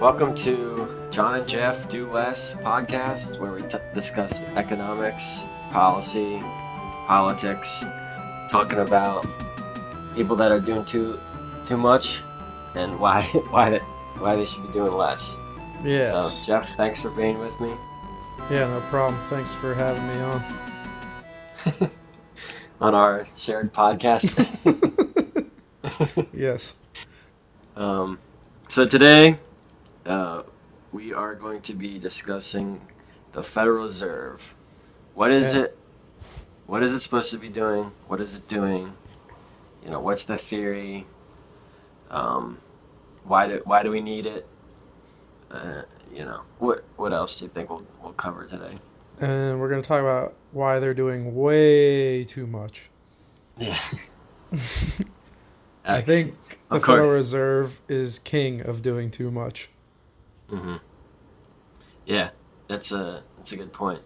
Welcome to John and Jeff Do Less podcast, where we t- discuss economics, policy, politics, talking about people that are doing too too much and why why that why they should be doing less. Yes. So, Jeff, thanks for being with me. Yeah, no problem. Thanks for having me on. on our shared podcast. yes. Um, so today, uh, we are going to be discussing the Federal Reserve. What is Yeah. it? What is it supposed to be doing? What is it doing? You know, what's the theory? Um, why do why do we need it? Uh, you know, what what else do you think we'll we'll cover today? And we're going to talk about why they're doing way too much. Yeah. I think the. Federal Reserve is king of doing too much. Hmm Yeah, that's a that's a good point.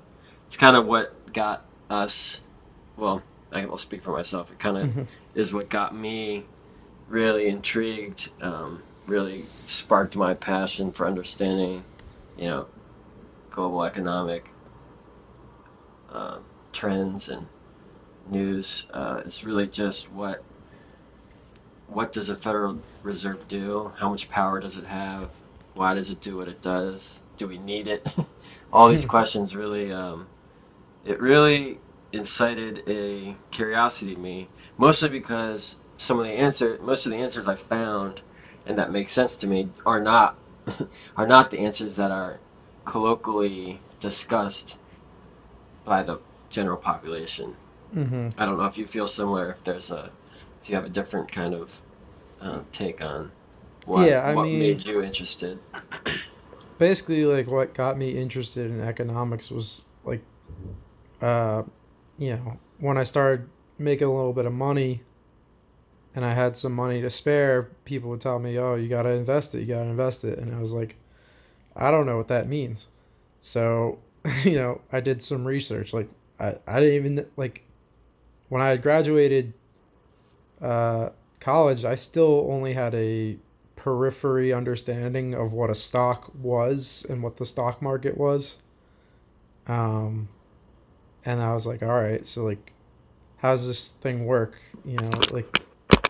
It's kind of what got us. Well, I will speak for myself. It kind of Mhm. is what got me really intrigued. Um, really sparked my passion for understanding, you know, global economic uh, trends and news. Uh, it's really just what what does the Federal Reserve do? How much power does it have? Why does it do what it does? Do we need it? All these questions really, um, it really incited a curiosity in me. Mostly because some of the answer, most of the answers I found, and that make sense to me, are not are not the answers that are colloquially discussed by the general population. hmm I don't know if you feel similar. If there's a, if you have a different kind of uh, take on what Yeah, I what mean- made you interested. Basically, like, what got me interested in economics was, like, uh, you know, when I started making a little bit of money and I had some money to spare, people would tell me, oh, you got to invest it, you got to invest it. And I was like, I don't know what that means. So, you know, I did some research. Like, I, I didn't even, like, when I had graduated uh, college, I still only had a periphery understanding of what a stock was and what the stock market was. Um, and I was like, all right, so like, how does this thing work? You know, like,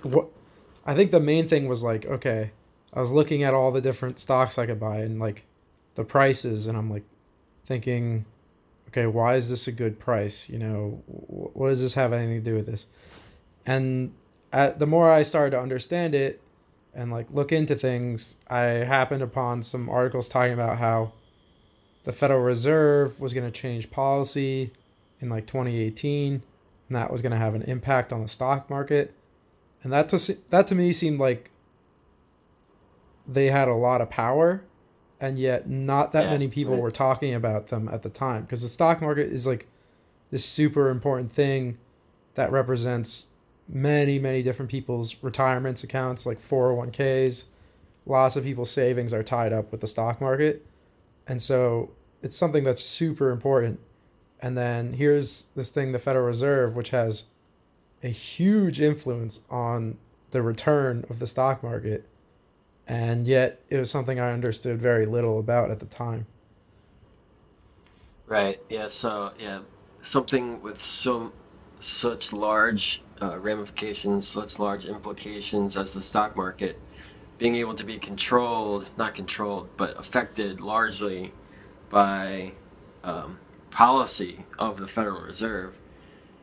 what? I think the main thing was like, okay, I was looking at all the different stocks I could buy and like the prices, and I'm like thinking, okay, why is this a good price? You know, wh- what does this have anything to do with this? And at, the more I started to understand it and like look into things, I happened upon some articles talking about how the Federal Reserve was going to change policy in like 2018 and that was going to have an impact on the stock market. And that to that to me seemed like they had a lot of power and yet not that Yeah, many people right. were talking about them at the time because the stock market is like this super important thing that represents many many different people's retirements accounts like 401ks lots of people's savings are tied up with the stock market and so it's something that's super important and then here's this thing the federal reserve which has a huge influence on the return of the stock market and yet it was something i understood very little about at the time Right. Yeah. So yeah, something with so such large uh, ramifications, such large implications as the stock market, being able to be controlled, not controlled, but affected largely by um, policy of the Federal Reserve.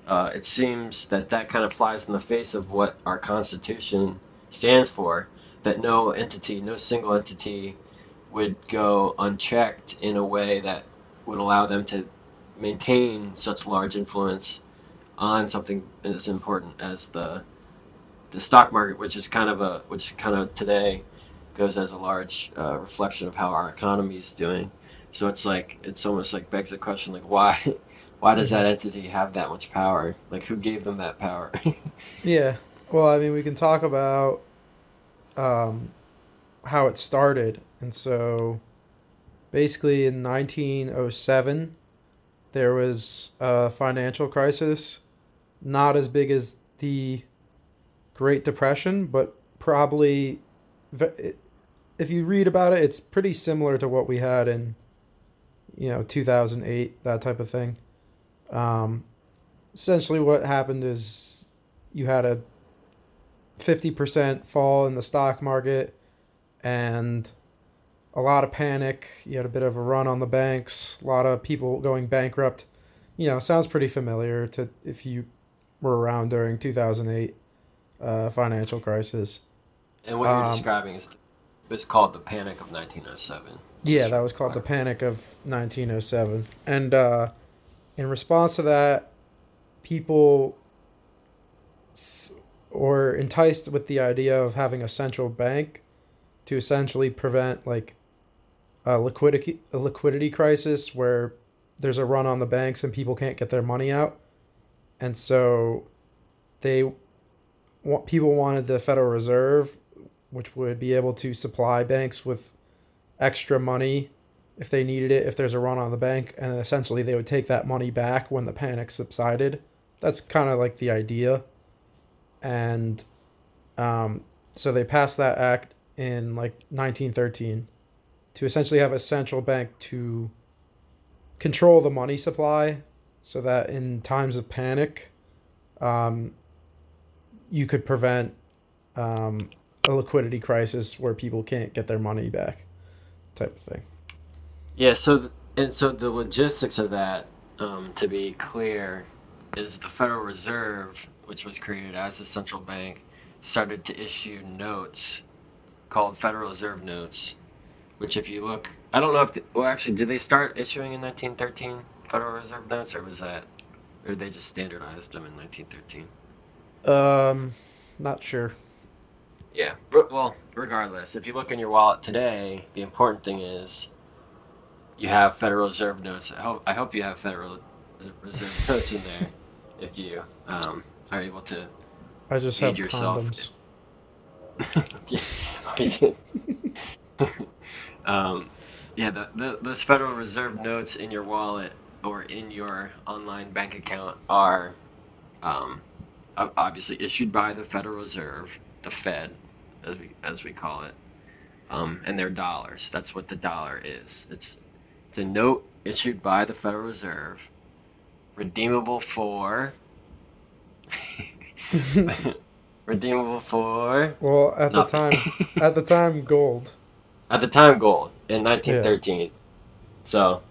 Uh, it seems that that kind of flies in the face of what our Constitution stands for. That no entity, no single entity, would go unchecked in a way that would allow them to maintain such large influence on something as important as the the stock market, which is kind of a which kind of today goes as a large uh, reflection of how our economy is doing. So it's like it's almost like begs the question like why why does that entity have that much power? Like who gave them that power? Yeah. Well, I mean, we can talk about um, how it started. And so basically in 1907, there was a financial crisis, not as big as the Great Depression, but probably if you read about it, it's pretty similar to what we had in, you know, 2008, that type of thing. Um, essentially, what happened is you had a 50% fall in the stock market and a lot of panic. You had a bit of a run on the banks, a lot of people going bankrupt. You know, sounds pretty familiar to if you were around during 2008 uh, financial crisis. And what you're Um, describing is it's called the Panic of 1907. Yeah, that was called the Panic of 1907. And uh, in response to that, people th- were enticed with the idea of having a central bank to essentially prevent like a liquidity a liquidity crisis where there's a run on the banks and people can't get their money out. And so they people wanted the Federal Reserve which would be able to supply banks with extra money if they needed it if there's a run on the bank and essentially they would take that money back when the panic subsided. That's kind of like the idea. And um, so they passed that act in like 1913 to essentially have a central bank to control the money supply so that in times of panic um, you could prevent um, a liquidity crisis where people can't get their money back type of thing. Yeah, so th- and so the logistics of that, um, to be clear, is the Federal Reserve, which was created as the central bank, started to issue notes called Federal Reserve notes, which if you look, I don't know if the, well actually did they start issuing in 1913 Federal Reserve notes or was that or they just standardized them in 1913? um not sure Yeah. Well, regardless, if you look in your wallet today, the important thing is you have Federal Reserve notes. I hope, I hope you have Federal Reserve notes in there if you um, are able to. i just Feed have yourself. condoms um, yeah, the, the, those Federal Reserve notes in your wallet or in your online bank account are um, obviously issued by the Federal Reserve, the Fed, as we as we call it, um, and they're dollars. That's what the dollar is. It's it's a note issued by the Federal Reserve, redeemable for. redeemable for well at the time at the time gold at the time gold in 1913 so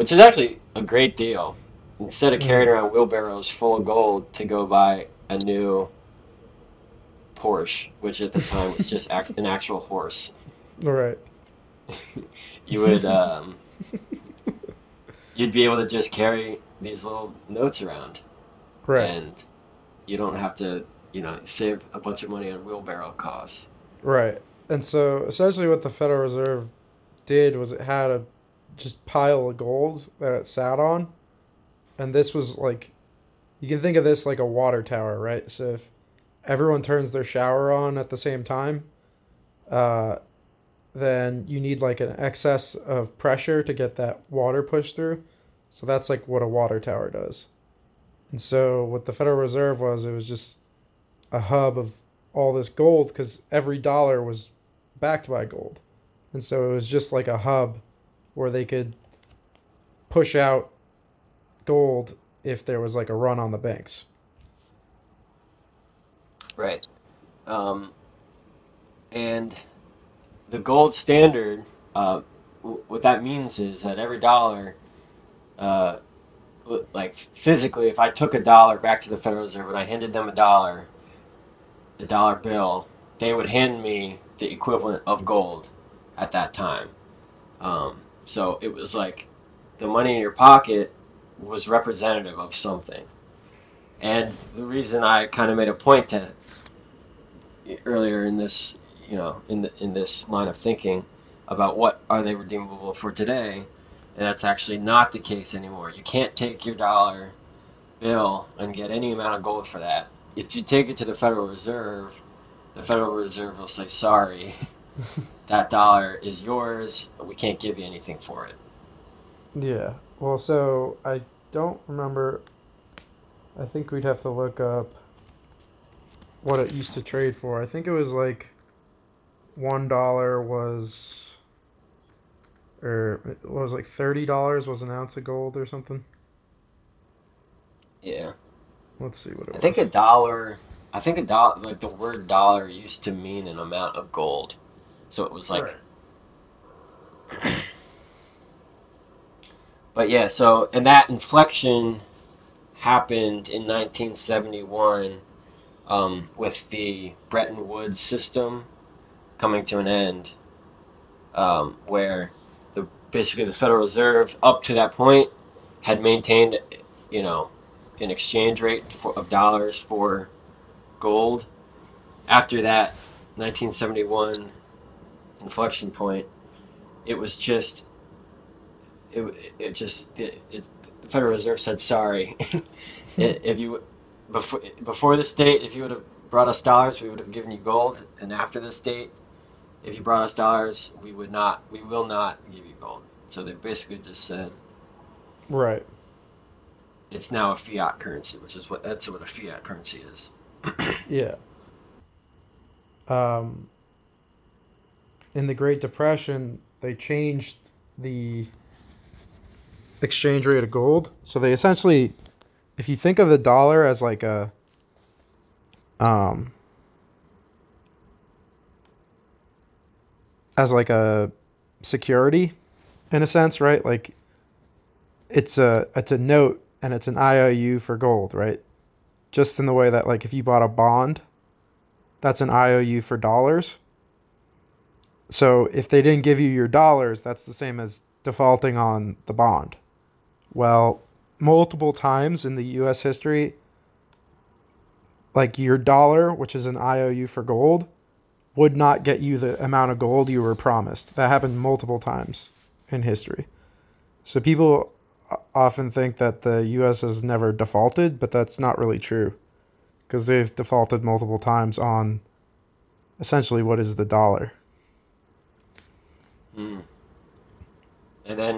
which is actually a great deal. Instead of carrying around wheelbarrows full of gold to go buy a new porsche which at the time was just act- an actual horse. All right. You would um, you'd be able to just carry these little notes around. Right. And you don't have to you know save a bunch of money on wheelbarrow costs. Right. And so essentially what the Federal Reserve did was it had a just pile of gold that it sat on. And this was like you can think of this like a water tower, right? So if everyone turns their shower on at the same time, uh then you need like an excess of pressure to get that water pushed through. So that's like what a water tower does. And so what the Federal Reserve was, it was just a hub of all this gold because every dollar was backed by gold. And so it was just like a hub where they could push out gold if there was like a run on the banks. Right. Um, and the gold standard, uh, w- what that means is that every dollar, uh, like physically, if I took a dollar back to the Federal Reserve and I handed them a dollar, a dollar bill, they would hand me the equivalent of gold at that time. Um, so it was like the money in your pocket was representative of something. And the reason I kind of made a point to earlier in this, you know, in the, in this line of thinking about what are they redeemable for today, and that's actually not the case anymore. You can't take your dollar bill and get any amount of gold for that. If you take it to the Federal Reserve, the Federal Reserve will say, "Sorry, that dollar is yours. We can't give you anything for it." Yeah. Well, so I don't remember. I think we'd have to look up what it used to trade for. I think it was like one dollar was, or it was like thirty dollars was an ounce of gold or something. Yeah. Let's see what it I was. think a dollar. I think a dollar, like the word dollar, used to mean an amount of gold. So it was like. Right. But yeah, so and that inflection happened in 1971 um, with the Bretton Woods system coming to an end, um, where the basically the Federal Reserve up to that point had maintained, you know, an exchange rate for, of dollars for gold. After that 1971 inflection point, it was just it, it just it, it, the Federal Reserve said sorry. if you before before this date, if you would have brought us dollars, we would have given you gold, and after this date, if you brought us dollars, we would not, we will not give you gold. So they basically just said Right. it's now a fiat currency, which is what that's what a fiat currency is. Yeah. Um, in the Great Depression, they changed the exchange rate of gold. So they essentially, if you think of the dollar as like a, um, as like a security, in a sense, right? Like, it's a it's a note and it's an IOU for gold, right? Just in the way that like if you bought a bond, that's an IOU for dollars. So if they didn't give you your dollars, that's the same as defaulting on the bond. Well, multiple times in the US history, like your dollar, which is an IOU for gold, would not get you the amount of gold you were promised. That happened multiple times in history. So people often think that the US has never defaulted, but that's not really true because they've defaulted multiple times on essentially what is the dollar. Mm. And then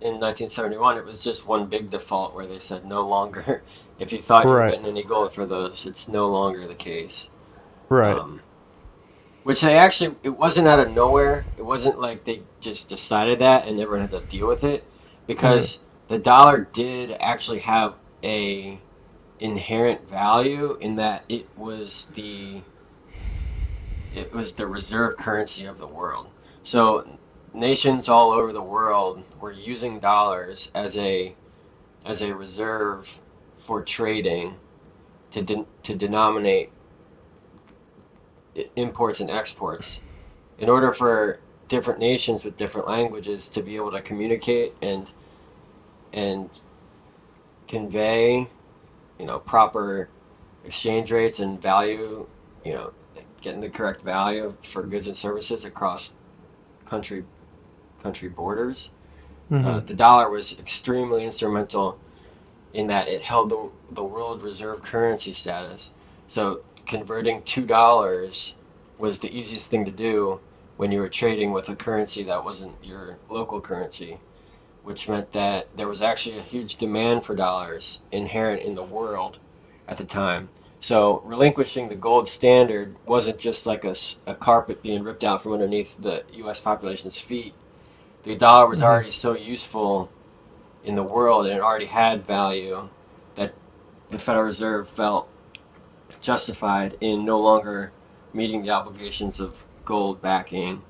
in 1971, it was just one big default where they said no longer, if you thought you were Right. getting any gold for those, it's no longer the case. Right. Um, which they actually, it wasn't out of nowhere. It wasn't like they just decided that and everyone had to deal with it, because the dollar did actually have a inherent value in that it was the it was the reserve currency of the world. So nations all over the world were using dollars as a as a reserve for trading to de- to denominate imports and exports. In order for different nations with different languages to be able to communicate and and convey you know proper exchange rates and value you know getting the correct value for goods and services across country country borders Mhm. uh, the dollar was extremely instrumental in that it held the, the world reserve currency status. So converting two dollars was the easiest thing to do when you were trading with a currency that wasn't your local currency, which meant that there was actually a huge demand for dollars inherent in the world at the time. So relinquishing the gold standard wasn't just like a, a carpet being ripped out from underneath the U.S. population's feet. The dollar was Mhm. already so useful in the world and it already had value that the Federal Reserve felt justified in no longer meeting the obligations of gold backing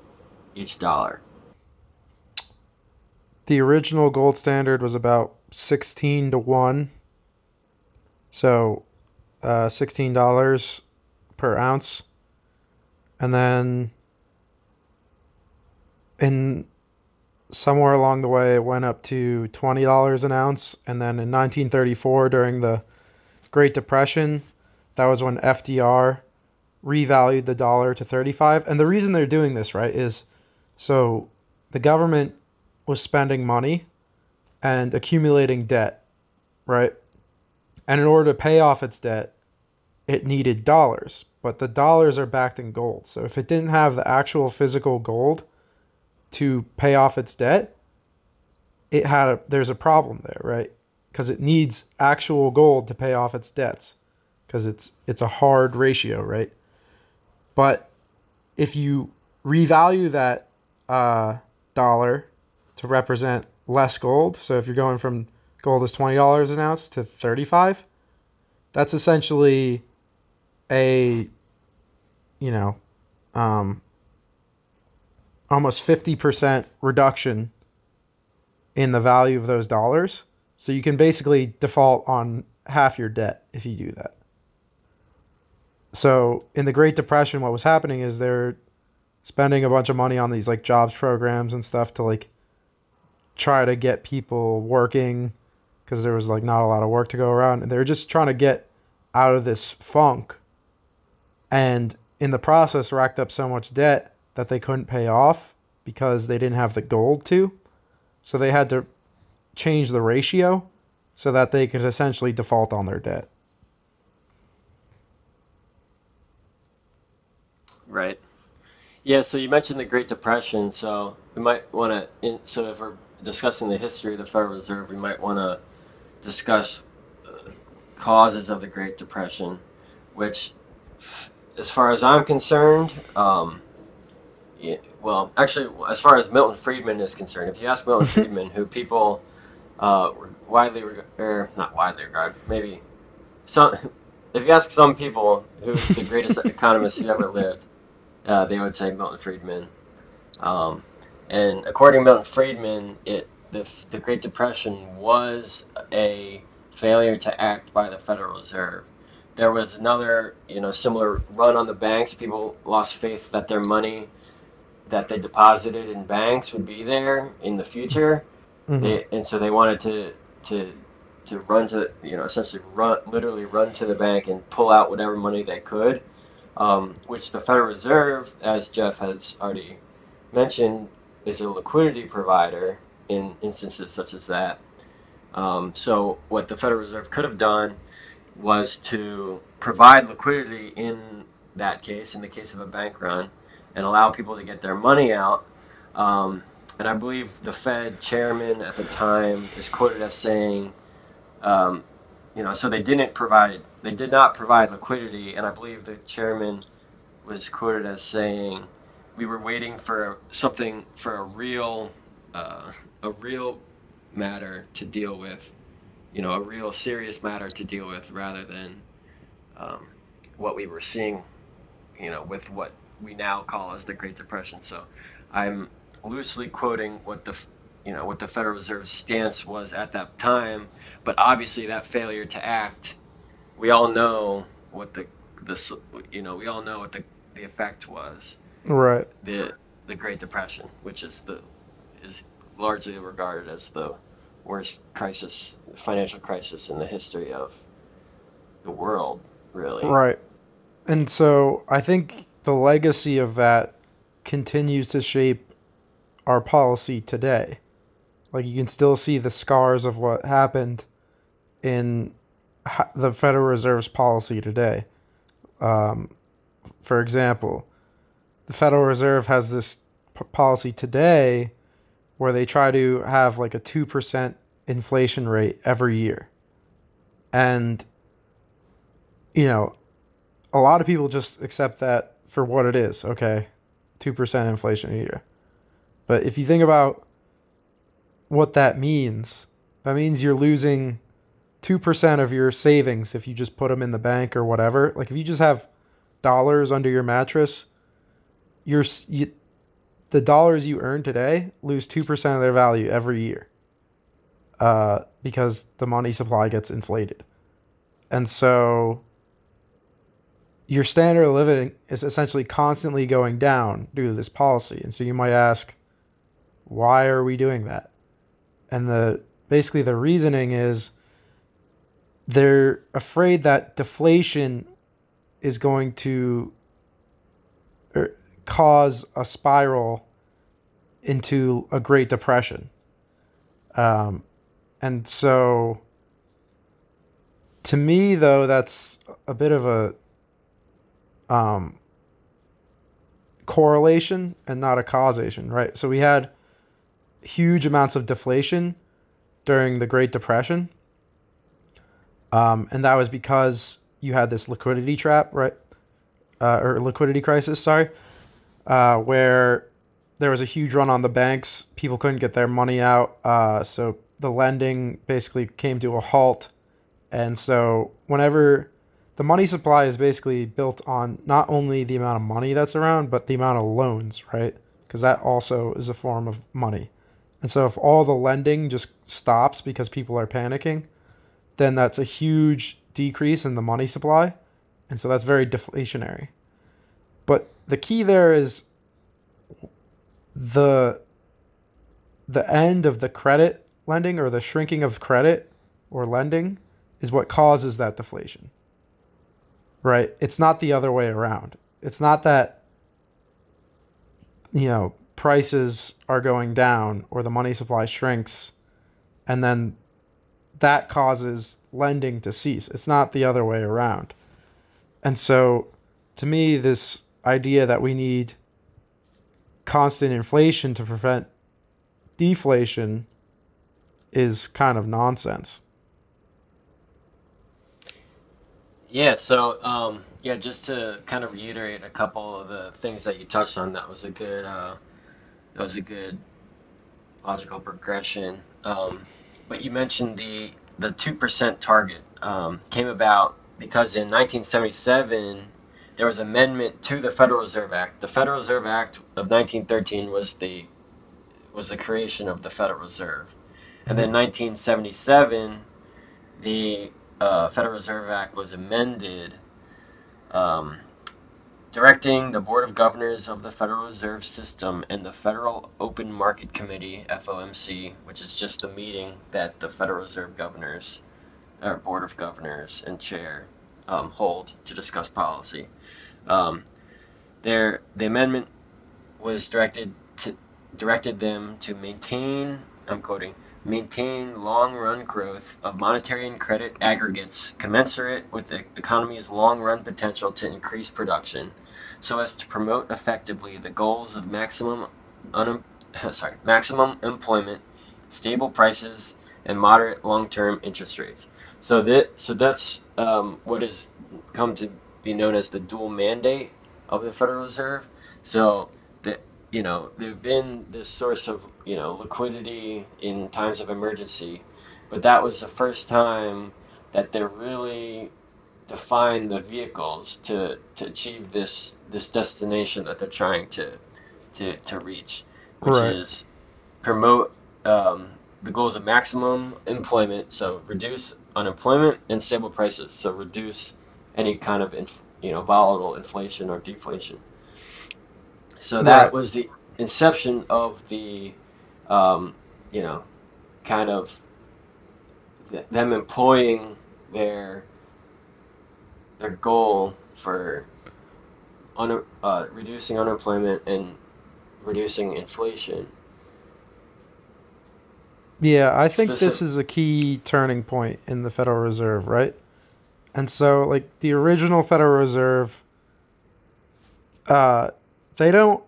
each dollar. The original gold standard was about 16 to 1. So, uh, $16 per ounce. And then in somewhere along the way it went up to $20 an ounce and then in 1934 during the Great Depression, that was when FDR revalued the dollar to 35 and the reason they're doing this, right, is so the government was spending money and accumulating debt, right? And in order to pay off its debt, it needed dollars, but the dollars are backed in gold. So if it didn't have the actual physical gold to pay off its debt, it had a, there's a problem there, right? Because it needs actual gold to pay off its debts, because it's it's a hard ratio, right? But if you revalue that uh, dollar to represent less gold. So if you're going from gold is twenty dollars an ounce to thirty five, that's essentially a you know um, almost fifty percent reduction in the value of those dollars. So you can basically default on half your debt if you do that. So in the Great Depression, what was happening is they're spending a bunch of money on these like jobs programs and stuff to like try to get people working because there was like not a lot of work to go around and they're just trying to get out of this funk and in the process racked up so much debt that they couldn't pay off because they didn't have the gold to so they had to change the ratio so that they could essentially default on their debt Right. Yeah, so you mentioned the Great Depression, so we might want to, so if we're discussing the history of the Federal Reserve, we might want to discuss uh, causes of the Great Depression, which, as far as I'm concerned, um, yeah, well, actually, as far as Milton Friedman is concerned, if you ask Milton Friedman, who people uh, widely, or not widely regard, maybe some, if you ask some people who's the greatest economist who ever lived, uh, they would say Milton Friedman. Um, and according to Milton Friedman, it the, the Great Depression was a failure to act by the Federal Reserve. There was another, you know, similar run on the banks. People lost faith that their money that they deposited in banks would be there in the future, mm-hmm. they, and so they wanted to to to run to you know essentially run literally run to the bank and pull out whatever money they could um, which the Federal Reserve, as Jeff has already mentioned, is a liquidity provider in instances such as that. Um, so, what the Federal Reserve could have done was to provide liquidity in that case, in the case of a bank run, and allow people to get their money out. Um, and I believe the Fed chairman at the time is quoted as saying, um, you know, so they didn't provide, they did not provide liquidity, and I believe the chairman was quoted as saying, "We were waiting for something for a real, uh, a real matter to deal with, you know, a real serious matter to deal with, rather than um, what we were seeing, you know, with what we now call as the Great Depression." So, I'm loosely quoting what the, you know, what the Federal Reserve's stance was at that time but obviously that failure to act, we all know what the this you know we all know what the the effect was. Right. The the Great Depression, which is the is largely regarded as the worst crisis, financial crisis in the history of the world, really. Right. And so I think the legacy of that continues to shape our policy today. Like you can still see the scars of what happened in the Federal Reserve's policy today. Um, for example, the Federal Reserve has this p- policy today where they try to have like a 2% inflation rate every year. And, you know, a lot of people just accept that for what it is. Okay, 2% inflation a year. But if you think about what that means, that means you're losing 2% of your savings if you just put them in the bank or whatever. Like if you just have dollars under your mattress, you're, you, the dollars you earn today lose 2% of their value every year. Uh, because the money supply gets inflated. And so your standard of living is essentially constantly going down due to this policy. And so you might ask, why are we doing that? And the basically the reasoning is they're afraid that deflation is going to cause a spiral into a Great Depression. Um, and so, to me, though, that's a bit of a um, correlation and not a causation, right? So, we had huge amounts of deflation during the Great Depression um, and that was because you had this liquidity trap, right? Uh, or liquidity crisis, sorry. Uh, where there was a huge run on the banks. People couldn't get their money out, uh, so the lending basically came to a halt. And so, whenever the money supply is basically built on not only the amount of money that's around, but the amount of loans, right? Because that also is a form of money. And so, if all the lending just stops because people are panicking, then that's a huge decrease in the money supply. And so, that's very deflationary. But the key there is the the end of the credit lending or the shrinking of credit or lending is what causes that deflation. Right? It's not the other way around. It's not that you know, prices are going down or the money supply shrinks and then that causes lending to cease. It's not the other way around. And so to me this idea that we need constant inflation to prevent deflation is kind of nonsense. Yeah, so um, yeah, just to kind of reiterate a couple of the things that you touched on, that was a good uh, that was a good logical progression. Um, but you mentioned the the two percent target um, came about because in 1977 there was amendment to the Federal Reserve Act. The Federal Reserve Act of 1913 was the was the creation of the Federal Reserve, and then 1977, the uh, Federal Reserve Act was amended, um, directing the Board of Governors of the Federal Reserve System and the Federal Open Market Committee (FOMC), which is just the meeting that the Federal Reserve Governors, or Board of Governors and Chair, um, hold to discuss policy. Um, their the amendment was directed to directed them to maintain. I'm quoting. Maintain long-run growth of monetary and credit aggregates commensurate with the economy's long-run potential to increase production, so as to promote effectively the goals of maximum un- sorry, maximum employment, stable prices, and moderate long-term interest rates. So that so that's um, what has come to be known as the dual mandate of the Federal Reserve. So that you know they've been this source of you know liquidity in times of emergency, but that was the first time that they really defined the vehicles to, to achieve this this destination that they're trying to to, to reach, which right. is promote um, the goal is a maximum employment, so reduce unemployment and stable prices, so reduce any kind of inf- you know volatile inflation or deflation. So that right. was the inception of the um, you know kind of th- them employing their their goal for un- uh, reducing unemployment and reducing inflation. Yeah, I think this is a key turning point in the Federal Reserve, right? And so, like the original Federal Reserve, uh, they don't,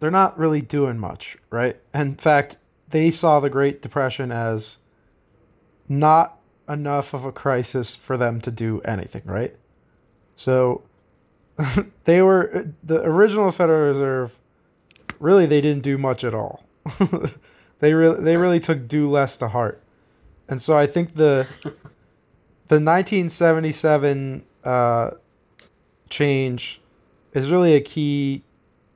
they're not really doing much, right? In fact, they saw the Great Depression as not enough of a crisis for them to do anything, right? So they were the original Federal Reserve. Really, they didn't do much at all. they really they really took do less to heart, and so I think the the 1977 uh, change is really a key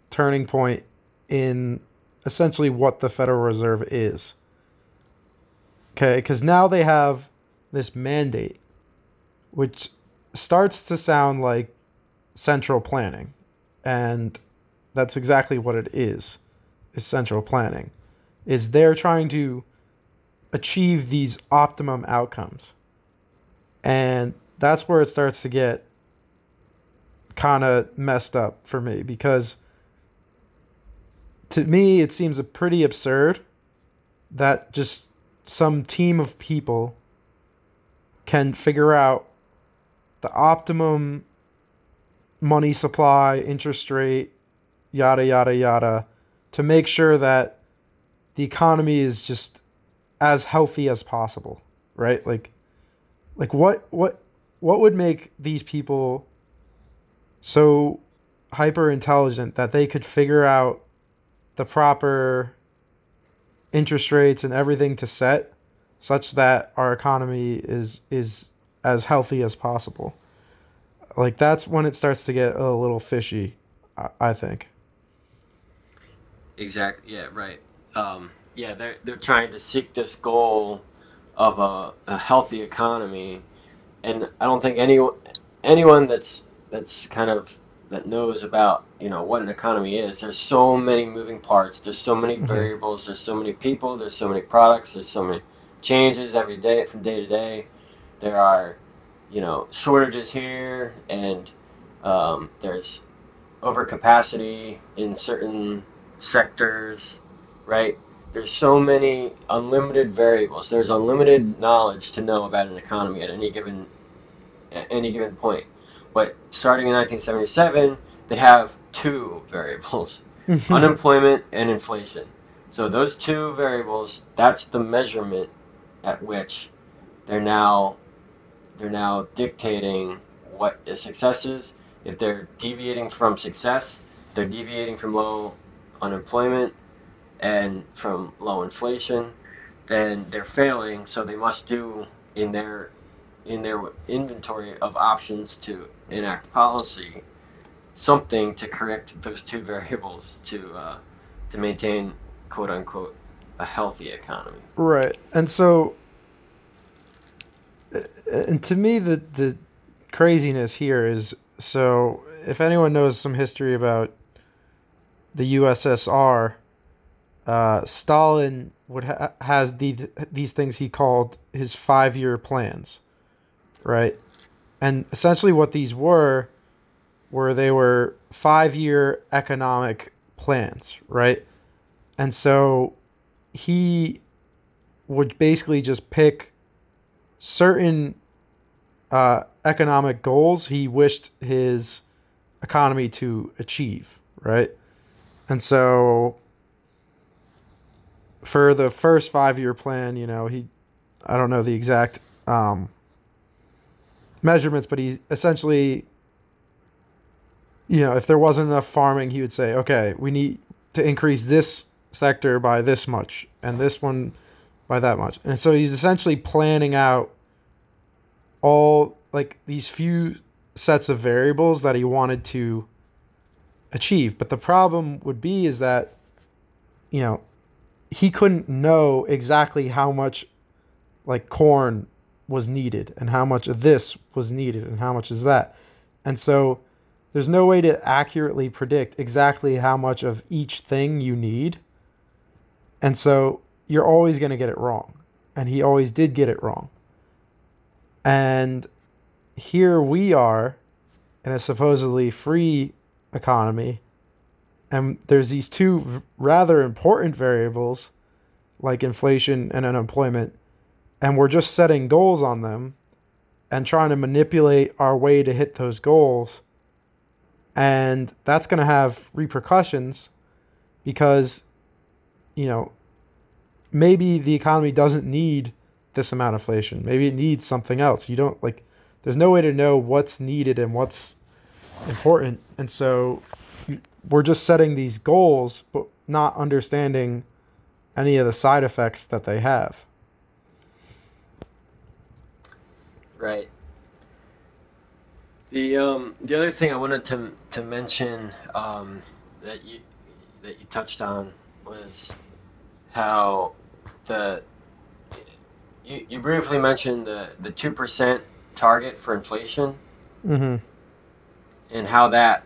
turning point in essentially what the Federal Reserve is. Okay, because now they have this mandate, which starts to sound like central planning. And that's exactly what it is, is central planning. Is they're trying to achieve these optimum outcomes. And that's where it starts to get kind of messed up for me because to me it seems pretty absurd that just some team of people can figure out the optimum money supply, interest rate, yada yada yada to make sure that the economy is just as healthy as possible, right? Like like what what what would make these people so hyper intelligent that they could figure out the proper interest rates and everything to set such that our economy is is as healthy as possible. Like that's when it starts to get a little fishy, I, I think. Exactly. Yeah. Right. Um, yeah. They're they're trying to seek this goal of a, a healthy economy, and I don't think any anyone that's that's kind of that knows about you know what an economy is. There's so many moving parts. There's so many mm-hmm. variables. There's so many people. There's so many products. There's so many changes every day from day to day. There are you know shortages here, and um, there's overcapacity in certain sectors, right? There's so many unlimited variables. There's unlimited knowledge to know about an economy at any given at any given point. But starting in 1977, they have two variables: unemployment and inflation. So those two variables, that's the measurement at which they're now they're now dictating what a success is. If they're deviating from success, they're deviating from low unemployment and from low inflation, then they're failing. So they must do in their in their inventory of options to enact policy something to correct those two variables to uh, to maintain quote unquote a healthy economy. Right, and so and to me the the craziness here is so if anyone knows some history about the USSR, uh, Stalin would ha- has the, these things he called his five year plans, right? And essentially, what these were were they were five year economic plans, right? And so he would basically just pick certain uh, economic goals he wished his economy to achieve, right? And so for the first five year plan, you know, he, I don't know the exact um, measurements, but he essentially, you know, if there wasn't enough farming, he would say, okay, we need to increase this sector by this much and this one by that much. And so he's essentially planning out all like these few sets of variables that he wanted to achieve. But the problem would be is that, you know, he couldn't know exactly how much like corn was needed and how much of this was needed and how much is that. And so there's no way to accurately predict exactly how much of each thing you need. And so you're always going to get it wrong. And he always did get it wrong. And here we are in a supposedly free economy. And there's these two rather important variables like inflation and unemployment. And we're just setting goals on them and trying to manipulate our way to hit those goals. And that's going to have repercussions because, you know, maybe the economy doesn't need this amount of inflation. Maybe it needs something else. You don't like, there's no way to know what's needed and what's important. And so we're just setting these goals, but not understanding any of the side effects that they have. Right. The um, the other thing I wanted to to mention um, that you that you touched on was how the you, you briefly mentioned the the two percent target for inflation. Mm-hmm and how that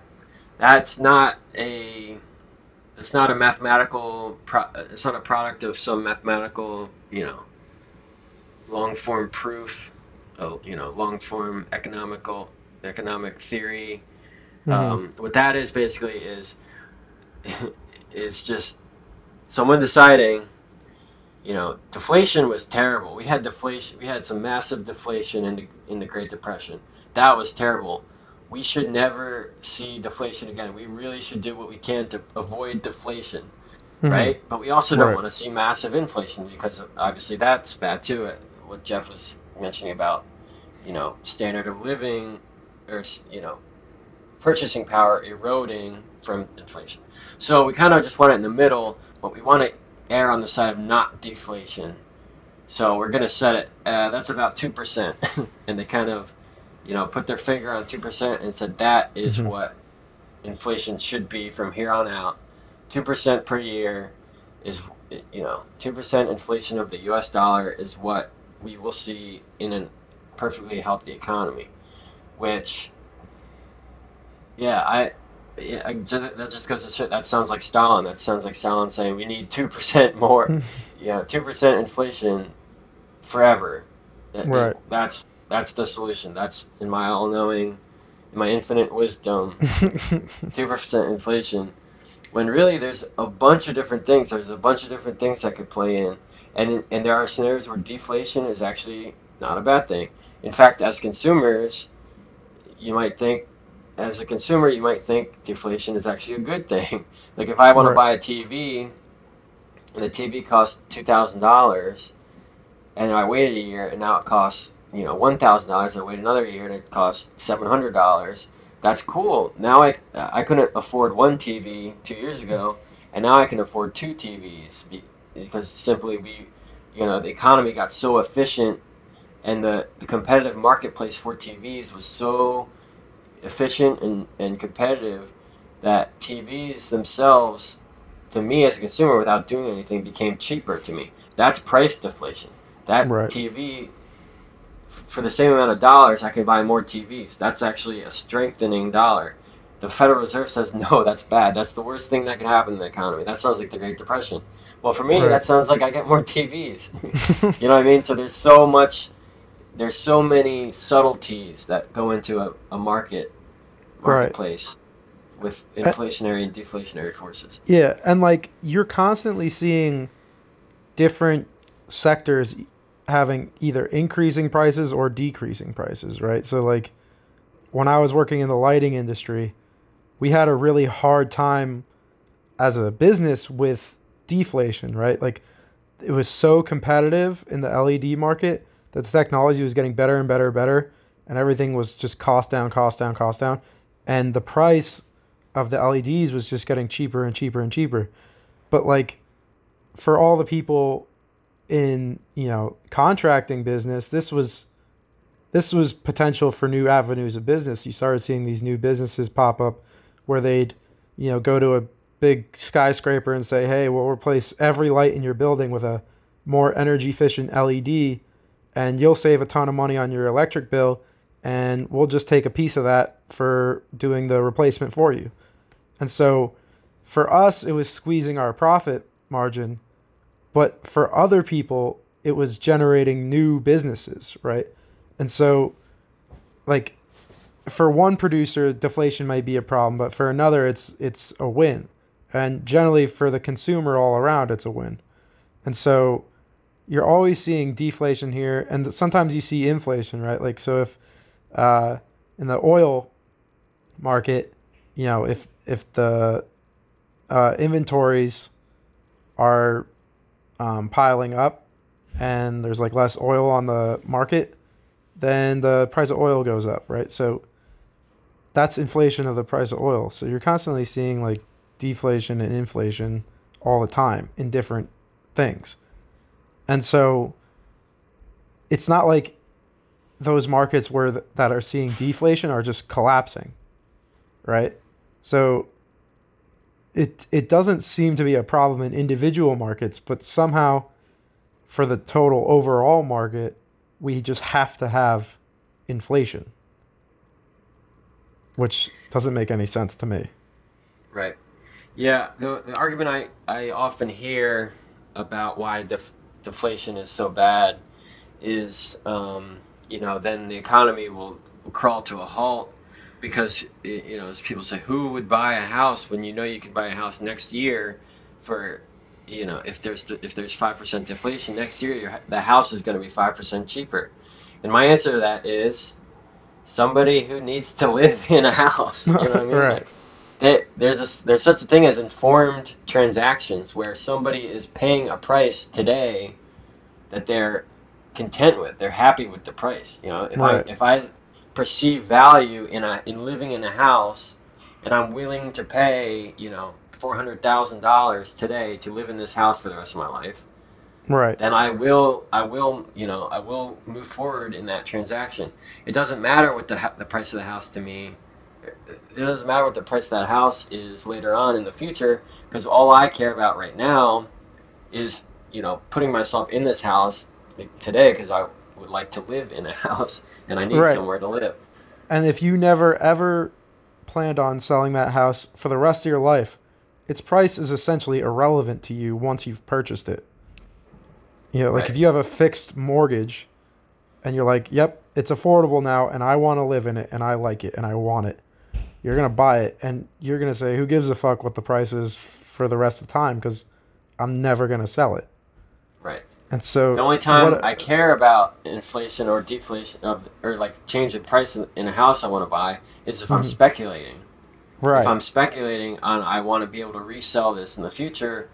that's not a it's not a mathematical pro, it's not a product of some mathematical you know long form proof of, you know long form economical economic theory. Mm-hmm. um, what that is basically is it's just someone deciding you know deflation was terrible. We had deflation we had some massive deflation in the in the great depression. That was terrible we should never see deflation again. We really should do what we can to avoid deflation, mm-hmm. right? But we also don't right. want to see massive inflation because obviously that's bad too. Uh, what Jeff was mentioning about, you know, standard of living, or you know, purchasing power eroding from inflation. So we kind of just want it in the middle, but we want to err on the side of not deflation. So we're going to set it, uh, that's about 2%. and they kind of, you know, put their finger on 2% and said that is Mhm. what inflation should be from here on out. 2% per year is, you know, 2% inflation of the US dollar is what we will see in a perfectly healthy economy. Which, yeah, I, yeah, I, that just goes to show that sounds like Stalin. That sounds like Stalin saying we need 2% more, you know, 2% inflation forever. That- Right. That's, that's the solution. That's in my all knowing, in my infinite wisdom two percent inflation, when really there's a bunch of different things. There's a bunch of different things that could play in, and and there are scenarios where deflation is actually not a bad thing. In fact, as consumers, you might think, as a consumer, you might think deflation is actually a good thing. Like if I want to buy a TV, and the TV costs two thousand dollars, and I waited a year, and now it costs you know one thousand dollars. I wait another year, and it costs seven hundred dollars that's cool. Now I I couldn't afford one TV two years ago, and now I can afford two TVs because simply we, you know, the economy got so efficient, and the, the competitive marketplace for TVs was so efficient and, and competitive that TVs themselves, to me as a consumer, without doing anything, became cheaper to me. That's price deflation. That Right. TV for the same amount of dollars, I can buy more TVs. That's actually a strengthening dollar. The Federal Reserve says no, that's bad. That's the worst thing that can happen in the economy. That sounds like the Great Depression. Well, for me, Right. that sounds like I get more TVs. you know what I mean? So there's so much, there's so many subtleties that go into a, a market Right. marketplace with inflationary and deflationary forces. Yeah, and like you're constantly seeing different sectors having either increasing prices or decreasing prices, right? So like when I was working in the lighting industry, we had a really hard time as a business with deflation, right? Like it was so competitive in the LED market that the technology was getting better and better and better and everything was just cost down, cost down, cost down. And the price of the LEDs was just getting cheaper and cheaper and cheaper. But like for all the people in, you know, contracting business, this was this was potential for new avenues of business. You started seeing these new businesses pop up where they'd, you know, go to a big skyscraper and say, "Hey, we'll replace every light in your building with a more energy efficient LED and you'll save a ton of money on your electric bill and we'll just take a piece of that for doing the replacement for you." And so for us, it was squeezing our profit margin, but for other people, it was generating new businesses, right? And so, like, for one producer, deflation might be a problem, but for another, it's it's a win. And generally, for the consumer all around, it's a win. And so, you're always seeing deflation here, and sometimes you see inflation, right? Like, so if uh, in the oil market, you know, if if the uh, inventories are um, piling up and there's like less oil on the market, then the price of oil goes up, right? So that's inflation of the price of oil. So you're constantly seeing like deflation and inflation all the time in different things. And so it's not like those markets where th- that are seeing deflation are just collapsing, right? So it it doesn't seem to be a problem in individual markets, but somehow for the total overall market, we just have to have inflation, which doesn't make any sense to me. Right. Yeah, the, the argument I, I often hear about why def, deflation is so bad is, um, you know, then the economy will, will crawl to a halt because, you know, as people say, who would buy a house when you know you can buy a house next year for, you know, if there's if there's five percent deflation next year, your, the house is going to be five percent cheaper. And my answer to that is somebody who needs to live in a house. You know what I mean? Right. Like, there's a, there's such a thing as informed transactions where somebody is paying a price today that they're content with. They're happy with the price. You know, if Right. I if I perceive value in a in living in a house and I'm willing to pay, you know, four hundred thousand dollars today to live in this house for the rest of my life, Right. then I will, I will, you know, I will move forward in that transaction. It doesn't matter what the the price of the house to me. It doesn't matter what the price of that house is later on in the future, because all I care about right now is, you know, putting myself in this house today, because I would like to live in a house and I need Right. somewhere to live. And if you never ever planned on selling that house for the rest of your life, its price is essentially irrelevant to you once you've purchased it. You know, like Right. if you have a fixed mortgage and you're like, "Yep, it's affordable now and I want to live in it and I like it and I want it." You're going to buy it and you're going to say, "Who gives a fuck what the price is for the rest of the time cuz I'm never going to sell it." Right. And so The only time what- I care about inflation or deflation of or like change in price in, in a house I want to buy is if I'm Mhm. speculating. right. If I'm speculating on I want to be able to resell this in the future,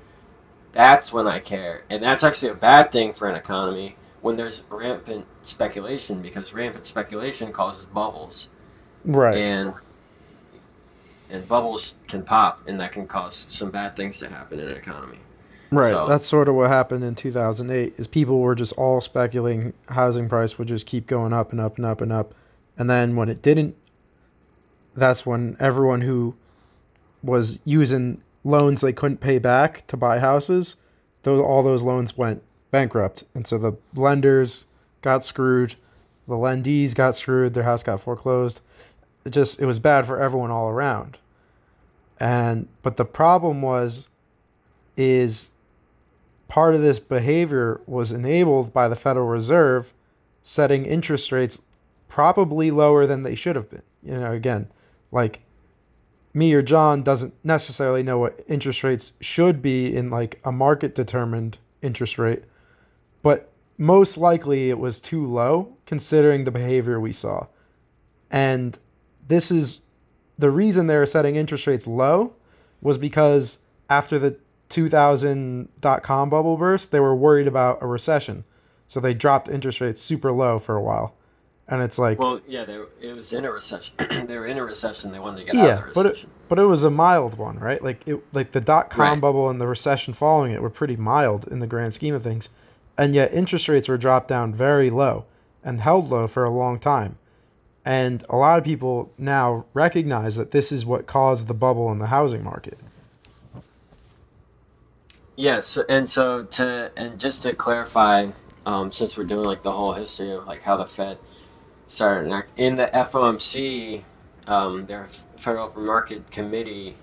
that's when I care. And that's actually a bad thing for an economy when there's rampant speculation because rampant speculation causes bubbles. right. And and bubbles can pop and that can cause some bad things to happen in an economy. Right. So- That's sort of what happened in 2008 is people were just all speculating housing price would just keep going up and up and up and up. And then when it didn't that's when everyone who was using loans they couldn't pay back to buy houses, those all those loans went bankrupt. And so the lenders got screwed, the lendees got screwed, their house got foreclosed. It just it was bad for everyone all around. And but the problem was is part of this behavior was enabled by the Federal Reserve setting interest rates probably lower than they should have been. You know, again, like me or John doesn't necessarily know what interest rates should be in like a market determined interest rate, but most likely it was too low considering the behavior we saw. And this is the reason they were setting interest rates low was because after the 2000 dot com bubble burst, they were worried about a recession. So they dropped interest rates super low for a while. And it's like, Well, yeah, they, it was in a recession. they were in a recession. They wanted to get out of the but it, recession. but it was a mild one, right? Like it, like the dot com Right. bubble and the recession following it were pretty mild in the grand scheme of things, and yet interest rates were dropped down very low and held low for a long time. And a lot of people now recognize that this is what caused the bubble in the housing market. Yes, and so to and just to clarify, um, since we're doing like the whole history of like how the Fed started and act in the FOMC, um, their Federal Open Market Committee,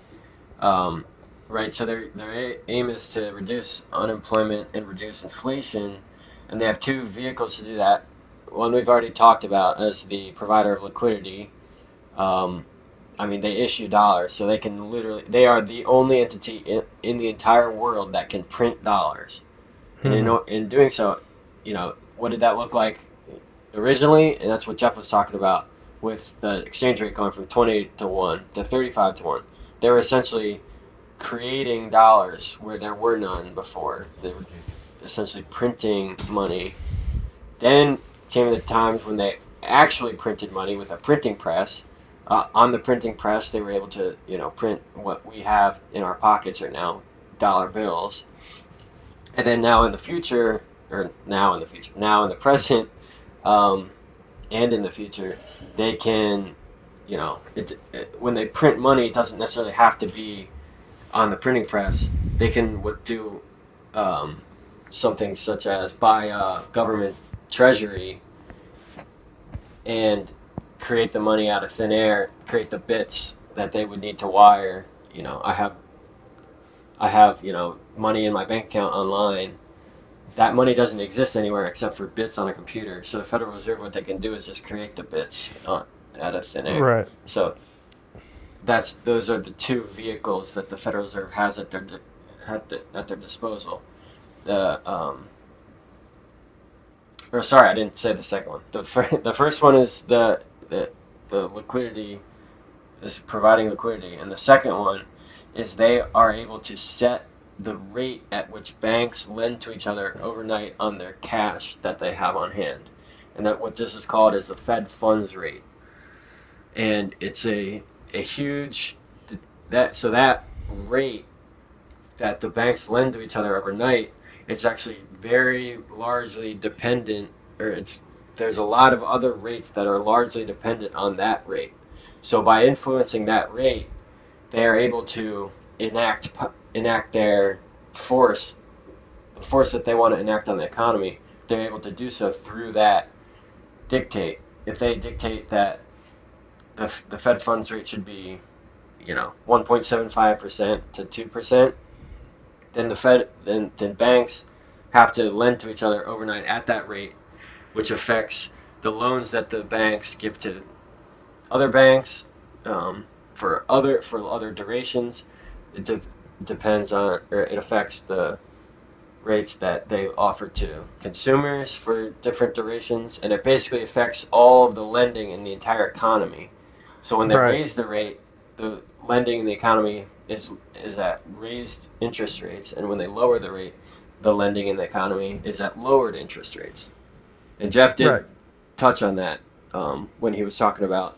um, right? So their their aim is to reduce unemployment and reduce inflation, and they have two vehicles to do that. One we've already talked about as the provider of liquidity. Um, I mean, they issue dollars, so they can literally, they are the only entity in, in the entire world that can print dollars. And in, hmm. in doing so, you know, what did that look like originally? And that's what Jeff was talking about with the exchange rate going from 20 to 1 to 35 to 1. They were essentially creating dollars where there were none before. They were essentially printing money. Then came the times when they actually printed money with a printing press uh, on the printing press, they were able to, you know, print what we have in our pockets right now, dollar bills. And then now in the future, or now in the future, now in the present, um, and in the future, they can, you know, it, it, when they print money, it doesn't necessarily have to be on the printing press. They can do um, something such as buy a government treasury and create the money out of thin air, create the bits that they would need to wire. You know, I have, I have, you know, money in my bank account online. That money doesn't exist anywhere except for bits on a computer. So the Federal Reserve, what they can do is just create the bits on, out of thin air. Right. So that's those are the two vehicles that the Federal Reserve has at their at, the, at their disposal. The um, or sorry, I didn't say the second one. The fir- the first one is the the the liquidity is providing liquidity, and the second one is they are able to set the rate at which banks lend to each other overnight on their cash that they have on hand, and that what this is called is the Fed funds rate, and it's a a huge that so that rate that the banks lend to each other overnight it's actually very largely dependent or it's there's a lot of other rates that are largely dependent on that rate. So by influencing that rate they are able to enact enact their force the force that they want to enact on the economy they're able to do so through that dictate. If they dictate that the, the fed funds rate should be you know 1.75% to 2% then the fed then then banks have to lend to each other overnight at that rate which affects the loans that the banks give to other banks um, for other for other durations it de- depends on or it affects the rates that they offer to consumers for different durations and it basically affects all of the lending in the entire economy so when they Right. raise the rate the lending in the economy is is at raised interest rates, and when they lower the rate, the lending in the economy is at lowered interest rates. And Jeff did Right. touch on that um, when he was talking about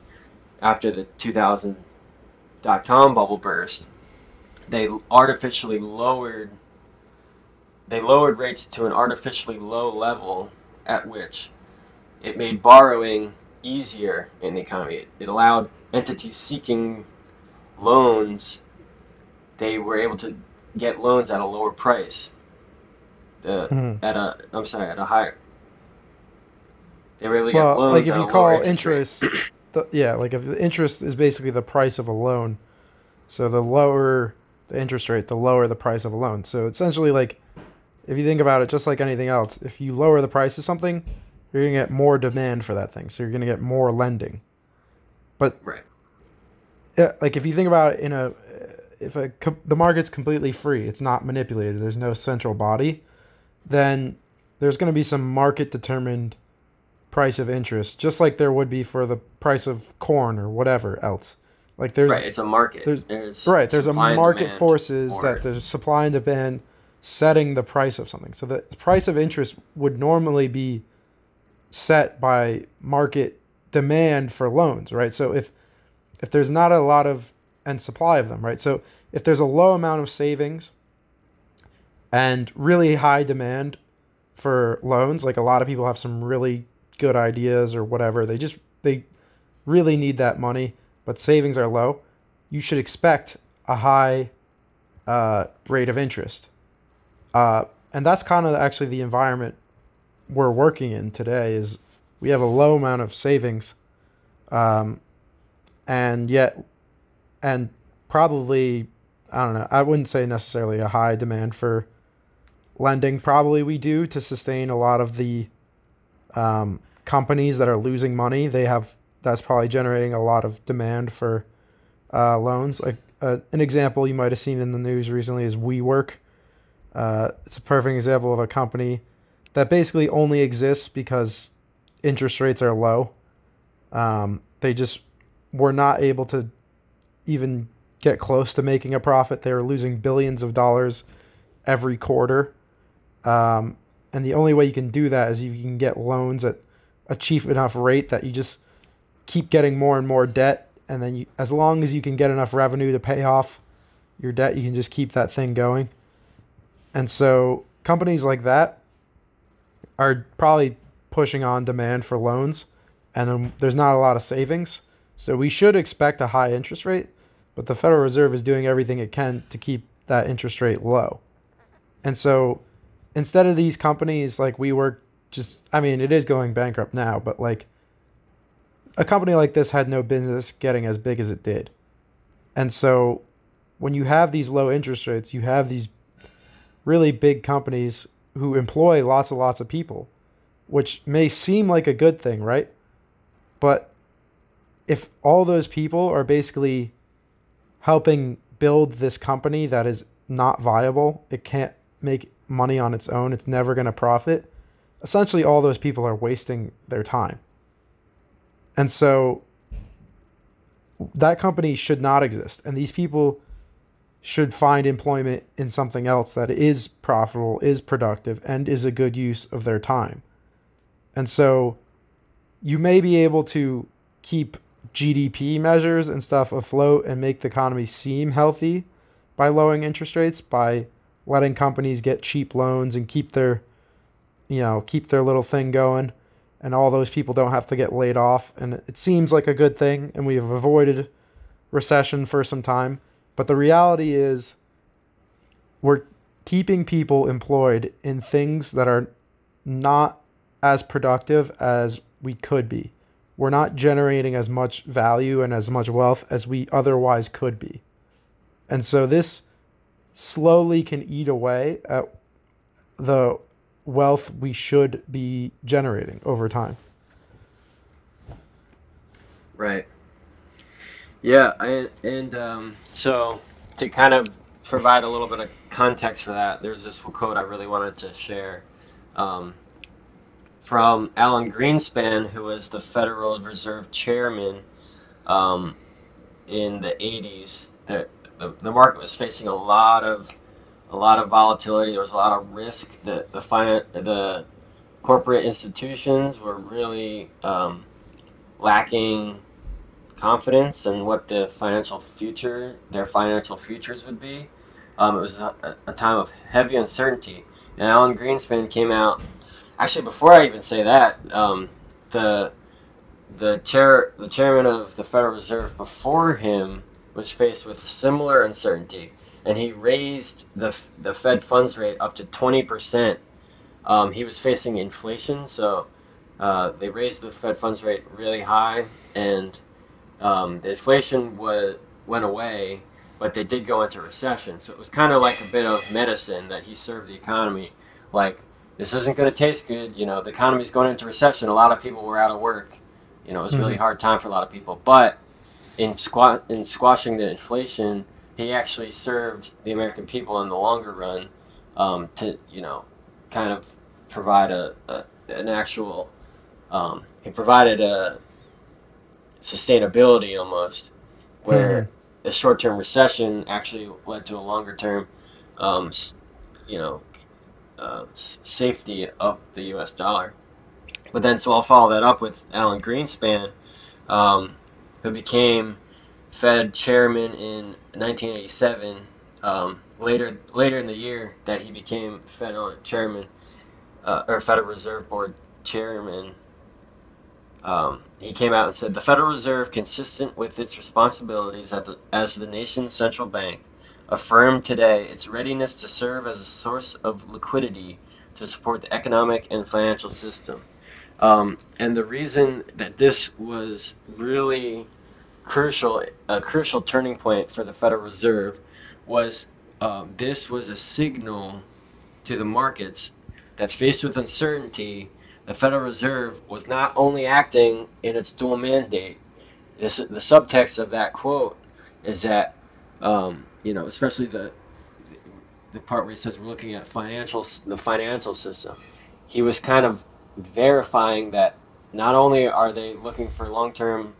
after the 2000 dot com bubble burst, they artificially lowered they lowered rates to an artificially low level at which it made borrowing easier in the economy. It, it allowed entities seeking loans, they were able to get loans at a lower price. Uh, Mhm. At a, I'm sorry, at a higher. They able to get Well, loans like if you call interest interest, the, yeah, like if the interest is basically the price of a loan, so the lower the interest rate, the lower the price of a loan. So essentially, like if you think about it, just like anything else, if you lower the price of something, you're gonna get more demand for that thing. So you're gonna get more lending. But right. Yeah, like if you think about it in a if a the market's completely free, it's not manipulated. There's no central body, then there's going to be some market determined price of interest, just like there would be for the price of corn or whatever else. Like there's right. It's a market. there's- There's, right, there's a market forces for that there's supply and demand setting the price of something. So the price of interest would normally be set by market demand for loans, right? So if if there's not a lot of and supply of them, right? So if there's a low amount of savings and really high demand for loans, like a lot of people have some really good ideas or whatever, they just they really need that money, but savings are low, you should expect a high uh, rate of interest. Uh, and that's kind of actually the environment we're working in today is we have a low amount of savings um, and yet and probably i don't know i wouldn't say necessarily a high demand for lending. Probably we do to sustain a lot of the um, companies that are losing money they have that's probably generating a lot of demand for uh, loans like uh, an example you might have seen in the news recently is WeWork. Uh, it's a perfect example of a company that basically only exists because interest rates are low. Um, they just were not able to even get close to making a profit. They were losing billions of dollars every quarter. Um, and the only way you can do that is you can get loans at a cheap enough rate that you just keep getting more and more debt. And then you, as long as you can get enough revenue to pay off your debt, you can just keep that thing going. And so companies like that are probably pushing on demand for loans, and um, there's not a lot of savings. So we should expect a high interest rate, but the Federal Reserve is doing everything it can to keep that interest rate low. And so instead of these companies like WeWork just, I mean, it is going bankrupt now, but like a company like this had no business getting as big as it did. And so when you have these low interest rates, you have these really big companies who employ lots and lots of people, which may seem like a good thing, right? But if all those people are basically helping build this company that is not viable, it can't make money on its own, it's never going to profit. Essentially, all those people are wasting their time. And so that company should not exist. And these people should find employment in something else that is profitable, is productive, and is a good use of their time. And so you may be able to keep GDP measures and stuff afloat and make the economy seem healthy by lowering interest rates by letting companies get cheap loans and keep their you know keep their little thing going and all those people don't have to get laid off and it seems like a good thing and we have avoided recession for some time but the reality is we're keeping people employed in things that are not as productive as we could be. We're not generating as much value and as much wealth as we otherwise could be. And so this slowly can eat away at the wealth we should be generating over time. Right. Yeah, I, and um, so to kind of provide a little bit of context for that, there's this quote I really wanted to share um, from Alan Greenspan, who was the Federal Reserve Chairman um, in the 80s. That the, the market was facing a lot of a lot of volatility. There was a lot of risk. The the finan- the corporate institutions were really um, lacking confidence in what the financial future, their financial futures would be. Um, it was a, a, time of heavy uncertainty. And Alan Greenspan came out. Actually, before I even say that, um, the the chair, the chairman of the Federal Reserve before him was faced with similar uncertainty, and he raised the the Fed funds rate up to 20%. Um, he was facing inflation, so uh, they raised the Fed funds rate really high, and um, the inflation was went away, but they did go into recession. So it was kind of like a bit of medicine that he served the economy. Like this isn't going to taste good. You know, the economy's going into recession. A lot of people were out of work. You know, it was a really mm-hmm. hard time for a lot of people. But in squat in squashing the inflation, he actually served the American people in the longer run um, to you know kind of provide a, a an actual um, he provided a sustainability almost where mm-hmm. a short-term recession actually led to a longer-term um, you know uh, safety of the U.S. dollar. But then, so I'll follow that up with Alan Greenspan, um, who became Fed chairman in 1987. Um, later, later in the year that he became federal chairman uh, or Federal Reserve Board chairman, um, he came out and said the Federal Reserve, consistent with its responsibilities the, as the nation's central bank, affirmed today its readiness to serve as a source of liquidity to support the economic and financial system. Um, and the reason that this was really crucial, a crucial turning point for the Federal Reserve was um, this was a signal to the markets that faced with uncertainty, the Federal Reserve was not only acting in its dual mandate. This, the subtext of that quote is that, um, you know, especially the the part where he says we're looking at financial the financial system. He was kind of verifying that not only are they looking for long-term,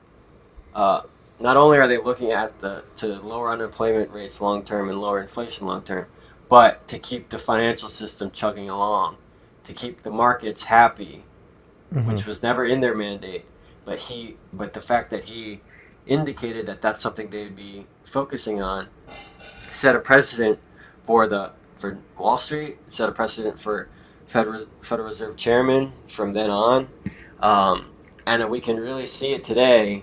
uh, not only are they looking at the to lower unemployment rates long term and lower inflation long term, but to keep the financial system chugging along, to keep the markets happy, mm-hmm. which was never in their mandate. But he, but the fact that he indicated that that's something they'd be focusing on, set a precedent for the for Wall Street, set a precedent for Federal, Federal Reserve Chairman from then on. Um, and we can really see it today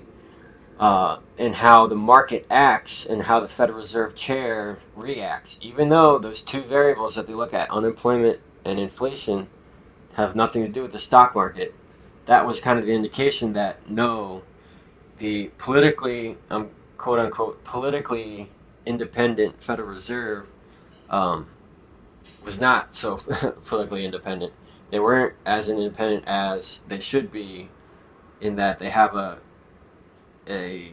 uh, in how the market acts and how the Federal Reserve Chair reacts. Even though those two variables that they look at, unemployment and inflation, have nothing to do with the stock market, that was kind of the indication that no, the politically, um, quote unquote, politically independent Federal Reserve um, was not so politically independent. They weren't as independent as they should be, in that they have a a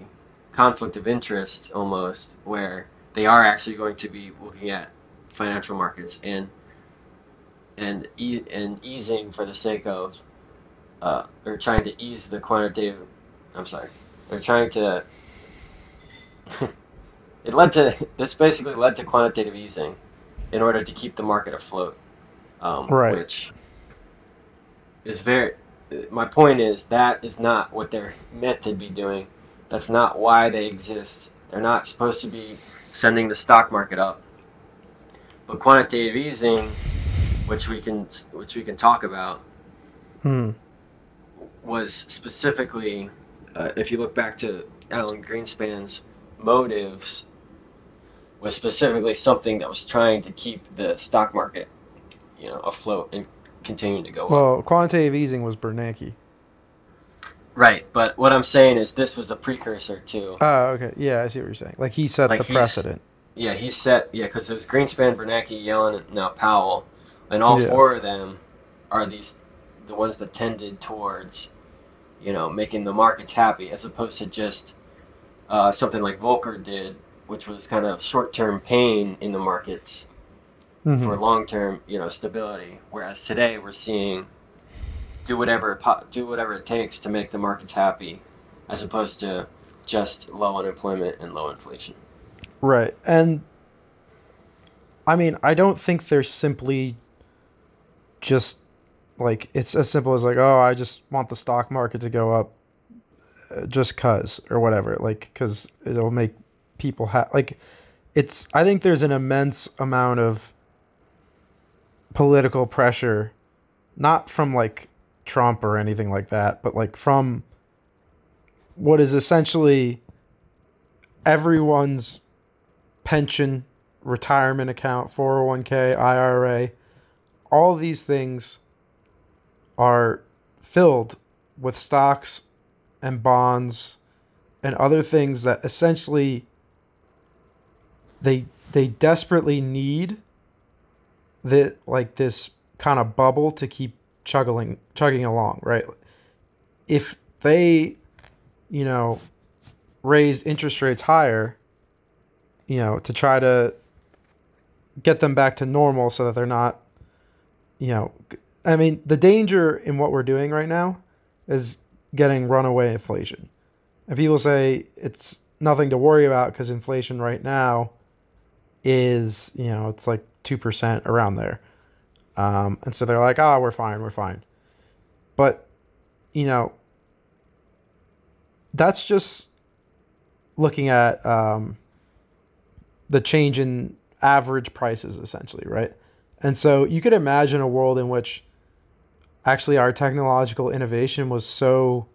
conflict of interest almost, where they are actually going to be looking at financial markets and and e- and easing for the sake of uh, or trying to ease the quantitative. I'm sorry, they're trying to. it led to this basically led to quantitative easing in order to keep the market afloat. Um, right. Which is very. My point is that is not what they're meant to be doing. That's not why they exist. They're not supposed to be sending the stock market up. But quantitative easing, which we can which we can talk about, Hmm. was specifically, uh, if you look back to Alan Greenspan's motives, was specifically something that was trying to keep the stock market, you know, afloat and continuing to go up. Well, quantitative easing was Bernanke. Right, but what I'm saying is this was a precursor to. Oh, okay. Yeah, I see what you're saying. Like he set Like the precedent. Yeah, he set. Yeah, because it was Greenspan, Bernanke, Yellen, and now Powell, and all Yeah. four of them are these the ones that tended towards, you know, making the markets happy, as opposed to just uh, something like Volcker did, which was kind of short-term pain in the markets Mhm. for long-term, you know, stability. Whereas today we're seeing do whatever do whatever it takes to make the markets happy, as opposed to just low unemployment and low inflation. Right. And I mean, I don't think they're simply just like it's as simple as like, oh, I just want the stock market to go up uh, just cuz or whatever, like cuz it'll make people ha- like it's I think there's an immense amount of political pressure not from like Trump or anything like that, but like from what is essentially everyone's pension, retirement account, 401k, IRA, all these things are filled with stocks and bonds and other things that essentially they they desperately need the like this kind of bubble to keep chugging chugging along, right? If they, you know, raised interest rates higher, you know, to try to get them back to normal so that they're not, you know, I mean, the danger in what we're doing right now is getting runaway inflation. And people say it's nothing to worry about because inflation right now is, you know, it's like 2% around there. Um, and so they're like, oh, we're fine, we're fine. But, you know, that's just looking at um, the change in average prices, essentially, right? And so you could imagine a world in which actually our technological innovation was so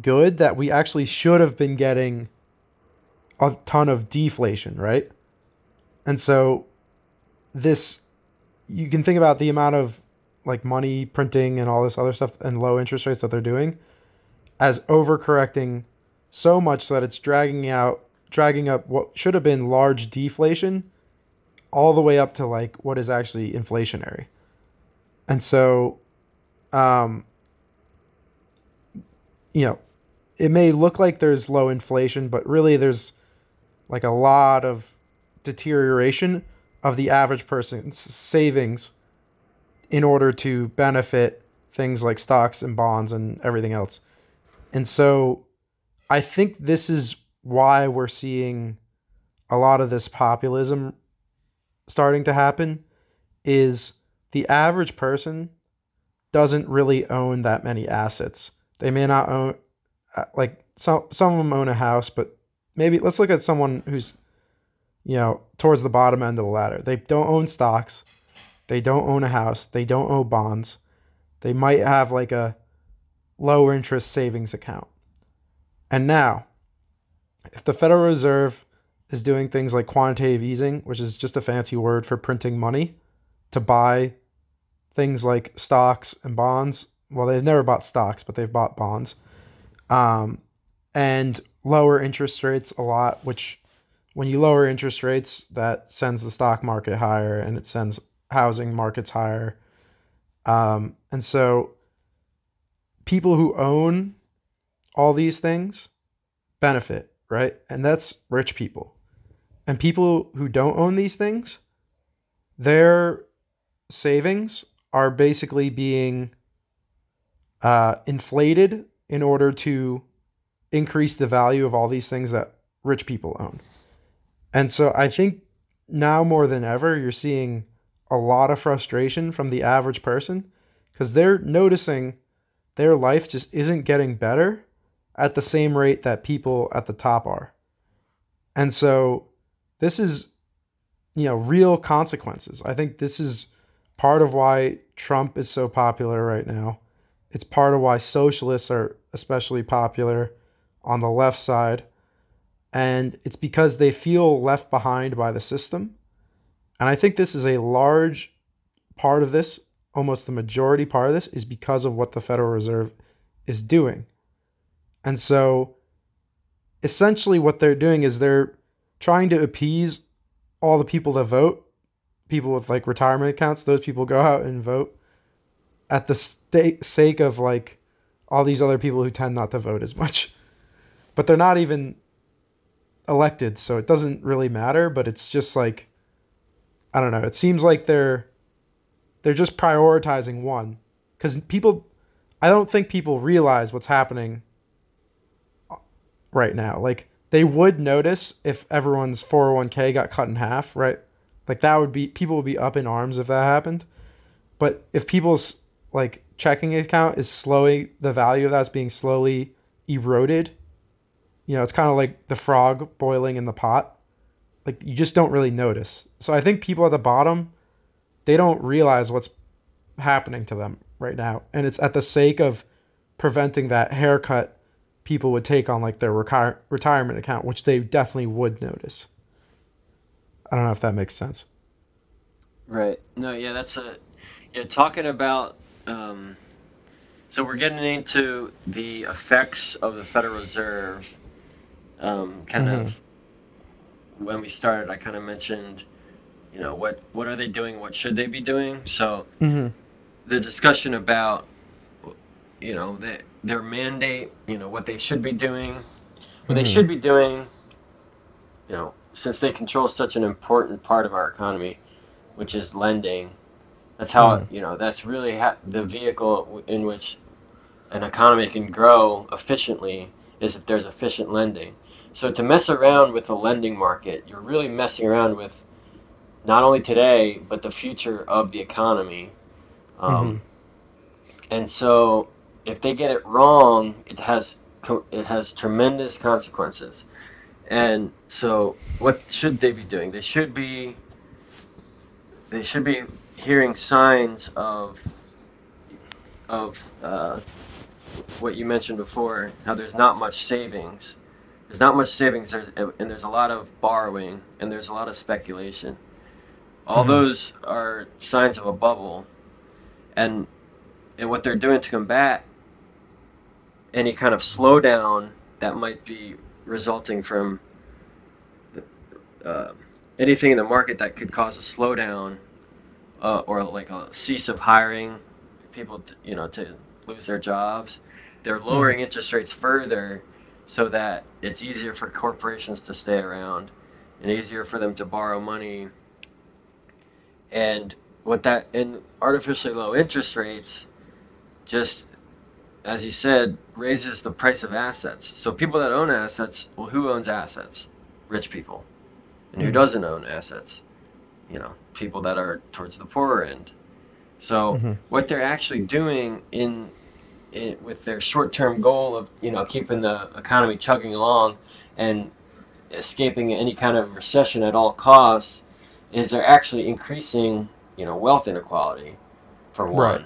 good that we actually should have been getting a ton of deflation, right? And so this you can think about the amount of like money printing and all this other stuff and low interest rates that they're doing as overcorrecting so much that it's dragging out dragging up what should have been large deflation all the way up to like what is actually inflationary. And so um you know, it may look like there's low inflation, but really there's like a lot of deterioration of the average person's savings in order to benefit things like stocks and bonds and everything else. And so I think this is why we're seeing a lot of this populism starting to happen is the average person doesn't really own that many assets. They may not own uh, like some some of them own a house, but maybe let's look at someone who's you know towards the bottom end of the ladder. They don't own stocks. They don't own a house. They don't own bonds. They might have like a low interest savings account. And now, if the Federal Reserve is doing things like quantitative easing, which is just a fancy word for printing money to buy things like stocks and bonds. Well, they've never bought stocks, but they've bought bonds. Um, and lower interest rates a lot, which when you lower interest rates, that sends the stock market higher and it sends housing markets higher. Um, and so people who own all these things benefit, right? And that's rich people. And people who don't own these things, their savings are basically being uh, inflated in order to increase the value of all these things that rich people own. And so I think now more than ever, you're seeing a lot of frustration from the average person because they're noticing their life just isn't getting better at the same rate that people at the top are. And so this is, you know, real consequences. I think this is part of why Trump is so popular right now. It's part of why socialists are especially popular on the left side. And it's because they feel left behind by the system. And I think this is a large part of this, almost the majority part of this, is because of what the Federal Reserve is doing. And so essentially what they're doing is they're trying to appease all the people that vote, people with like retirement accounts, those people go out and vote at the st- sake of like all these other people who tend not to vote as much. But they're not even elected, so it doesn't really matter, but it's just like I don't know, it seems like they're they're just prioritizing one cuz people I don't think people realize what's happening uh, right now. Like they would notice if everyone's 401k got cut in half, right? Like that would be people would be up in arms if that happened. But if people's like checking account is slowly the value of that's being slowly eroded, you know, it's kind of like the frog boiling in the pot. Like you just don't really notice. So I think people at the bottom they don't realize what's happening to them right now and it's at the sake of preventing that haircut people would take on like their retire- retirement account, which they definitely would notice. I don't know if that makes sense. Right. No, yeah, that's a yeah, talking about um so we're getting into the effects of the Federal Reserve. Um, kind mm-hmm. of when we started, I kind of mentioned, you know, what what are they doing? What should they be doing? So mm-hmm. the discussion about, you know, the their mandate, you know, what they should be doing, what they hmm. should be doing, you know, since they control such an important part of our economy, which is lending. That's how, mm. you know, that's really ha- the vehicle in which an economy can grow efficiently is if there's efficient lending. So to mess around with the lending market, you're really messing around with not only today, but the future of the economy. Um, mm-hmm. And so if they get it wrong, it has it has tremendous consequences. And so, what should they be doing? They should be they should be hearing signs of of uh, what you mentioned before, how there's not much savings. There's not much savings, and there's a lot of borrowing, and there's a lot of speculation. All mm-hmm. those are signs of a bubble, and and what they're doing to combat any kind of slowdown that might be resulting from the, uh, anything in the market that could cause a slowdown uh, or like a cease of hiring people to, you know to lose their jobs they're hmm. lowering interest rates further so that it's easier for corporations to stay around and easier for them to borrow money and what that and artificially low interest rates just as you said, raises the price of assets. So people that own assets, well, who owns assets? Rich people. And who mm-hmm. doesn't own assets? You know, people that are towards the poorer end. So mm-hmm. what they're actually doing in, in with their short-term goal of you know keeping the economy chugging along and escaping any kind of recession at all costs is they're actually increasing you know wealth inequality for one. Right.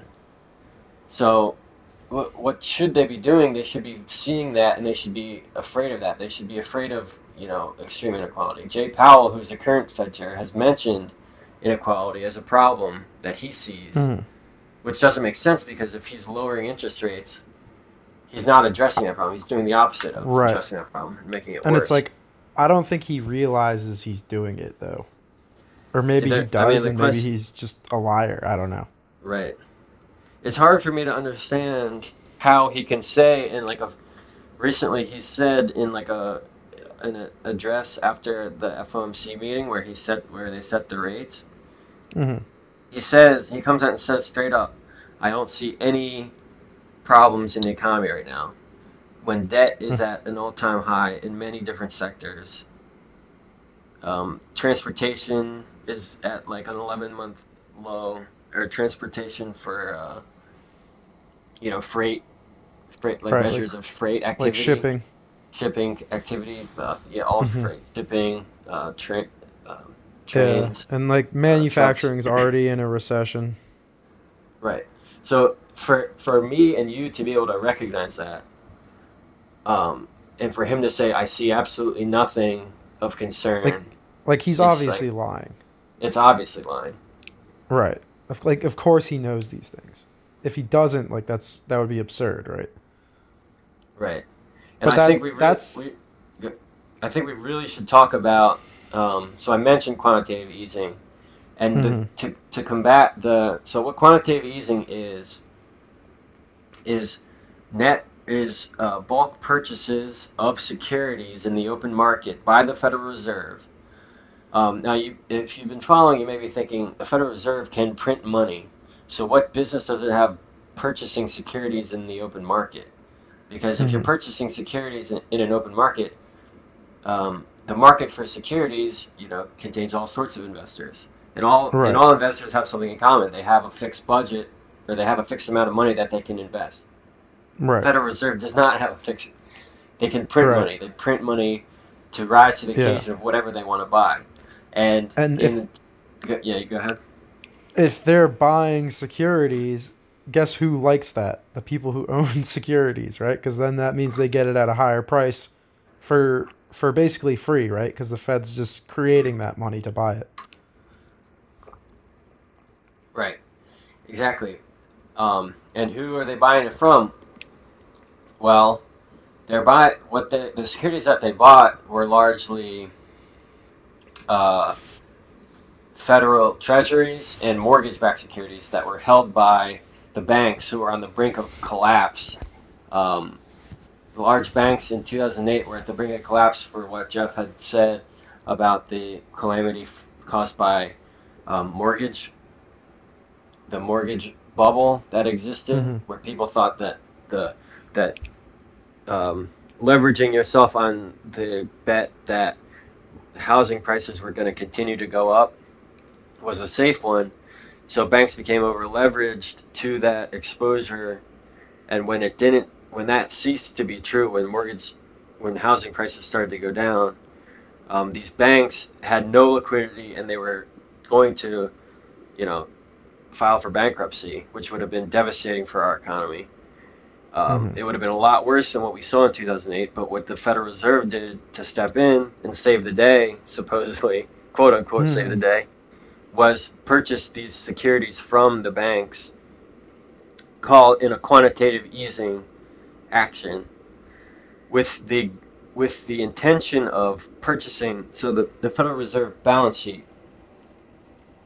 So what, what should they be doing? They should be seeing that and they should be afraid of that. They should be afraid of, you know, extreme inequality. Jay Powell, who's the current Fed chair, has mentioned inequality as a problem that he sees, mm. Which doesn't make sense because if he's lowering interest rates, he's not addressing that problem. He's doing the opposite of right. addressing that problem and making it and worse. And it's like, I don't think he realizes he's doing it though. Or maybe he does, I mean, and maybe he's just a liar. I don't know. Right it's hard for me to understand how he can say in like a recently he said in like a an address after the FOMC meeting where he set where they set the rates. Mm-hmm. He says he comes out and says straight up, "I don't see any problems in the economy right now." When debt is at an all-time high in many different sectors, um, transportation is at like an 11-month low, or transportation for uh, you know, freight freight, like Right, like- measures of freight activity, like shipping. shipping activity, uh, yeah, all Mhm. freight, shipping, uh, tra- um, Yeah, and like manufacturing's already in a recession. right. So for for me and you to be able to recognize that, um, and for him to say, "I see absolutely nothing of concern," Like- Like he's It's like- obviously lying. it's obviously lying. Right. Of, like of course he knows these things. If he doesn't, like that's that would be absurd, right? Right. And But I that- think we really, that's- we, I think we really should talk about. Um, so I mentioned quantitative easing, and the, Mhm. to to combat the so what quantitative easing is is net is uh, bulk purchases of securities in the open market by the Federal Reserve. Um, now, you, if you've been following, you may be thinking the Federal Reserve can print money. So, what business does it have purchasing securities in the open market? Because if you're Mhm. purchasing securities in, in an open market, um, the market for securities, you know, contains all sorts of investors, and all Right. and all investors have something in common. They have a fixed budget, or they have a fixed amount of money that they can invest. Right. Federal Reserve does not have a fixed. They can print Right. money. They print money to rise to the Yeah. occasion of whatever they want to buy. And And in, go- yeah, go ahead. if they're buying securities, guess who likes that? The people who own securities, right? Because then that means they get it at a higher price for for basically free, right? Because the Fed's just creating that money to buy it. Right. Exactly. Um, and who are they buying it from? Well, they're buy what the the securities that they bought were largely uh, federal treasuries and mortgage-backed securities that were held by the banks who were on the brink of collapse. Um, the large banks in 2008 were at the brink of collapse for what Jeff had said about the calamity f- caused by um, mortgage, the mortgage bubble that existed, Mhm. where people thought that the that um, leveraging yourself on the bet that housing prices were going to continue to go up was a safe one. So banks became over leveraged to that exposure, and when it didn't, when that ceased to be true, when mortgage, when housing prices started to go down, um, these banks had no liquidity and they were going to, you know, file for bankruptcy, which would have been devastating for our economy. Um, Mhm. It would have been a lot worse than what we saw in 2008. But what the Federal Reserve did to step in and save the day, supposedly, quote unquote, save the Mhm. day, was purchase these securities from the banks, call in a quantitative easing action, with the with the intention of purchasing. So the, the Federal Reserve balance sheet,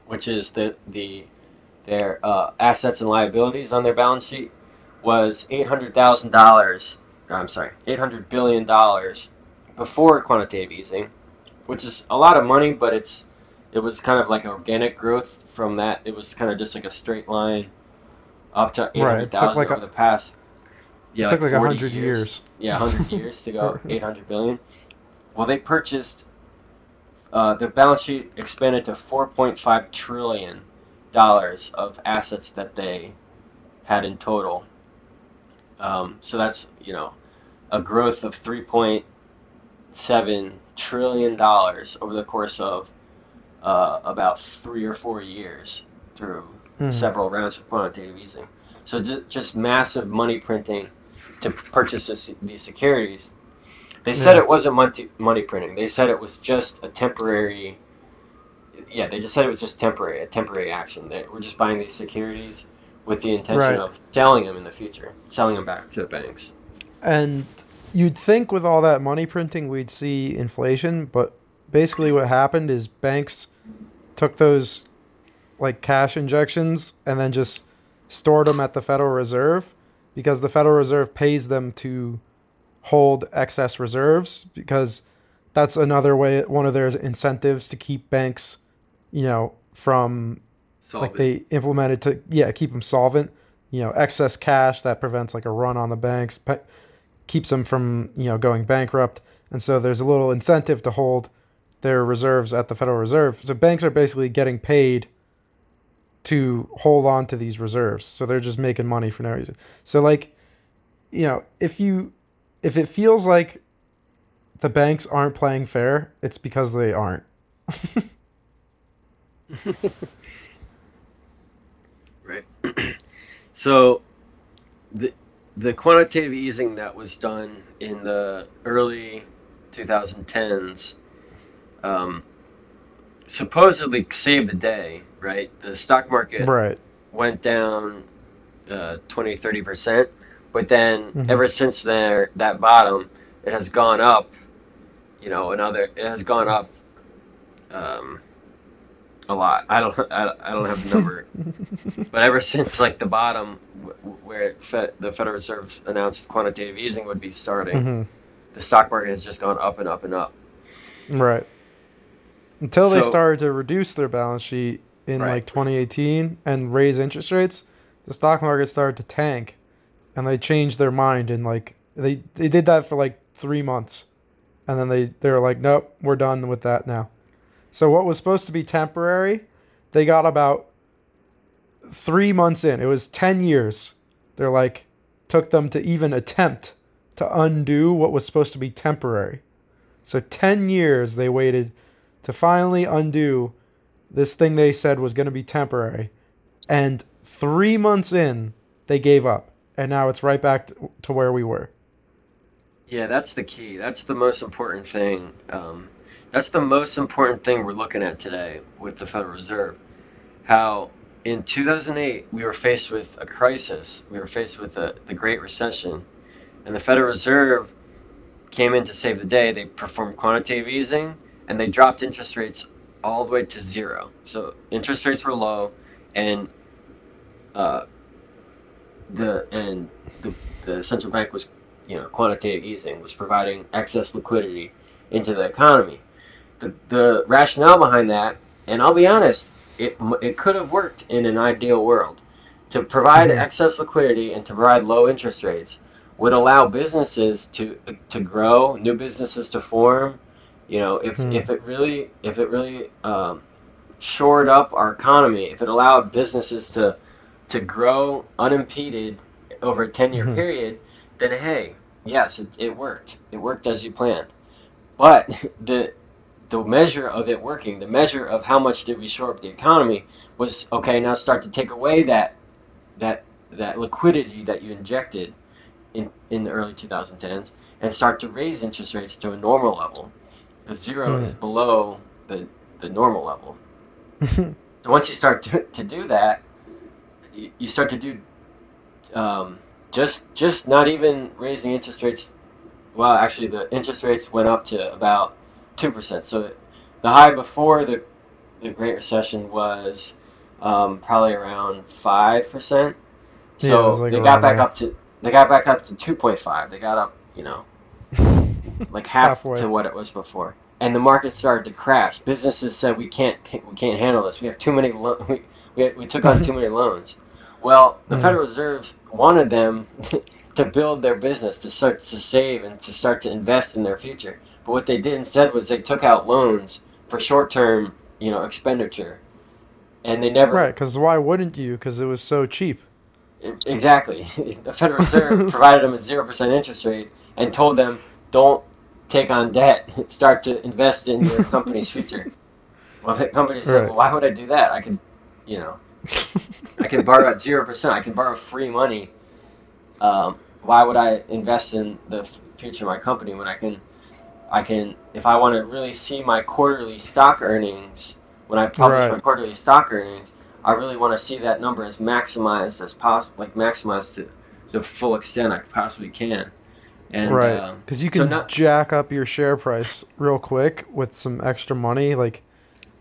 which is the the their uh, assets and liabilities on their balance sheet, was eight hundred thousand dollars. I'm sorry, eight hundred billion dollars before quantitative easing, which is a lot of money, but it's it was kind of like organic growth from that. It was kind of just like a straight line up to eight Right, hundred thousand like a- over the past. Yeah, it took like a 40 hundred years. Yeah, hundred years to go eight hundred billion. Well, they purchased. Uh, their balance sheet expanded to four point five trillion dollars of assets that they had in total. Um, so that's you know a growth of three point seven trillion dollars over the course of uh, about three or four years through Mhm. several rounds of quantitative easing. So ju- just massive money printing to purchase this, these securities. They said Yeah. it wasn't money, money printing. They said it was just a temporary. Yeah, they just said it was just temporary, a temporary action. They were just buying these securities with the intention Right. of selling them in the future, selling them back to the banks. And you'd think with all that money printing we'd see inflation, but basically what happened is banks took those like cash injections and then just stored them at the Federal Reserve because the Federal Reserve pays them to hold excess reserves because that's another way one of their incentives to keep banks, you know, from like they implemented to yeah keep them solvent. You know excess cash that prevents like a run on the banks pe- keeps them from you know going bankrupt. And so there's a little incentive to hold their reserves at the federal reserve. So banks are basically getting paid to hold on to these reserves so they're just making money for no reason so like you know, if you if it feels like the banks aren't playing fair, it's because they aren't. right. so the the quantitative easing that was done in the early 2010s um, supposedly saved the day, right? The stock market right. went down uh, 20, 30%, but then Mhm. ever since there, that bottom, it has gone up, you know, another, it has gone up um, a lot. I don't, I, I don't have the number, but ever since like the bottom wh- where Fed, the Federal Reserve announced quantitative easing would be starting, Mhm. the stock market has just gone up and up and up. Right. Until they So- started to reduce their balance sheet in Right. like 2018 and raise interest rates, the stock market started to tank, and they changed their mind and like they they did that for like three months, and then they they were like, nope, we're done with that now. So what was supposed to be temporary, they got about three months in. It was 10 years. They're like, took them to even attempt to undo what was supposed to be temporary. So 10 years they waited to finally undo this thing they said was going to be temporary. And three months in, they gave up. And now it's right back to, where we were. Yeah, that's the key. That's the most important thing. Um, that's the most important thing we're looking at today with the Federal Reserve. How in 2008 we were faced with a crisis. We were faced with the, the Great Recession. And the Federal Reserve came in to save the day. They performed quantitative easing and they dropped interest rates all the way to zero. So interest rates were low and uh, the and the, the central bank was you know, quantitative easing was providing excess liquidity into the economy. The, the rationale behind that, and I'll be honest, it, it could have worked in an ideal world. To provide Mhm. excess liquidity and to provide low interest rates would allow businesses to to grow, new businesses to form. You know, if, Hmm. if it really if it really um, shored up our economy, if it allowed businesses to to grow unimpeded over a 10 year Mhm. period, then hey, yes, it, it worked. It worked as you planned. But the the measure of it working, the measure of how much did we shore up the economy was okay, now start to take away that that that liquidity that you injected in, in the early 2010s and start to raise interest rates to a normal level. The zero Hmm. is below the, the normal level. So once you start to, to do that, you, you start to do um, just just not even raising interest rates. Well, actually, the interest rates went up to about two percent. So the high before the the Great Recession was um, probably around five percent. So was like they got back there. up to they got back up to two point five. They got up, you know, like half Halfway. to what it was before. And the market started to crash. Businesses said we can't we can't handle this. We have too many lo- we, we, we took on too many loans. Well, the Hmm. Federal Reserve wanted them to build their business, to start to save and to start to invest in their future. But what they did instead was they took out loans for short-term, you know, expenditure. And they never Right, because why wouldn't you? Because it was so cheap. Exactly. The Federal Reserve provided them a zero percent interest rate and told them, "Don't take on debt. Start to invest in your company's future." Well, the company said, Right. "Well, why would I do that? I can, you know, I can borrow at zero percent. I can borrow free money. Um, why would I invest in the f- future of my company when I can, I can, if I want to really see my quarterly stock earnings when I publish my quarterly stock earnings." I really want to see that number as maximized as possible, like maximized to the full extent I possibly can. And right, uh, because you so can not- jack up your share price real quick with some extra money, like,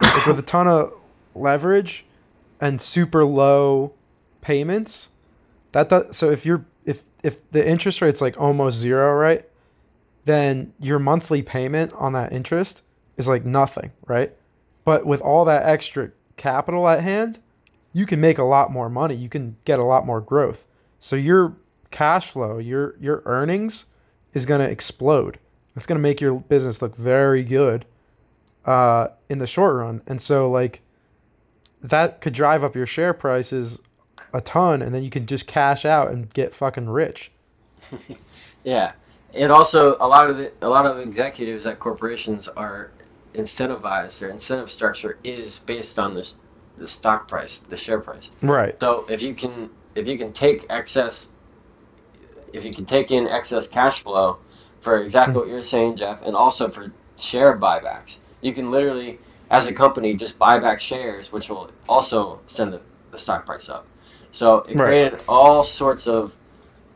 like with a ton of leverage and super low payments. That does, so if you're if if the interest rate's like almost zero, right? Then your monthly payment on that interest is like nothing, right? But with all that extra capital at hand, you can make a lot more money. You can get a lot more growth. So your cash flow, your your earnings is going to explode. It's going to make your business look very good uh, in the short run. And so like that could drive up your share prices a ton and then you can just cash out and get fucking rich. yeah, and also a lot of the a lot of executives at corporations are incentivized. Their incentive structure is based on this the stock price, the share price. Right. So if you can if you can take excess if you can take in excess cash flow for exactly what you're saying, Jeff, and also for share buybacks, you can literally, as a company, just buy back shares, which will also send the, the stock price up. So it Right. created all sorts of,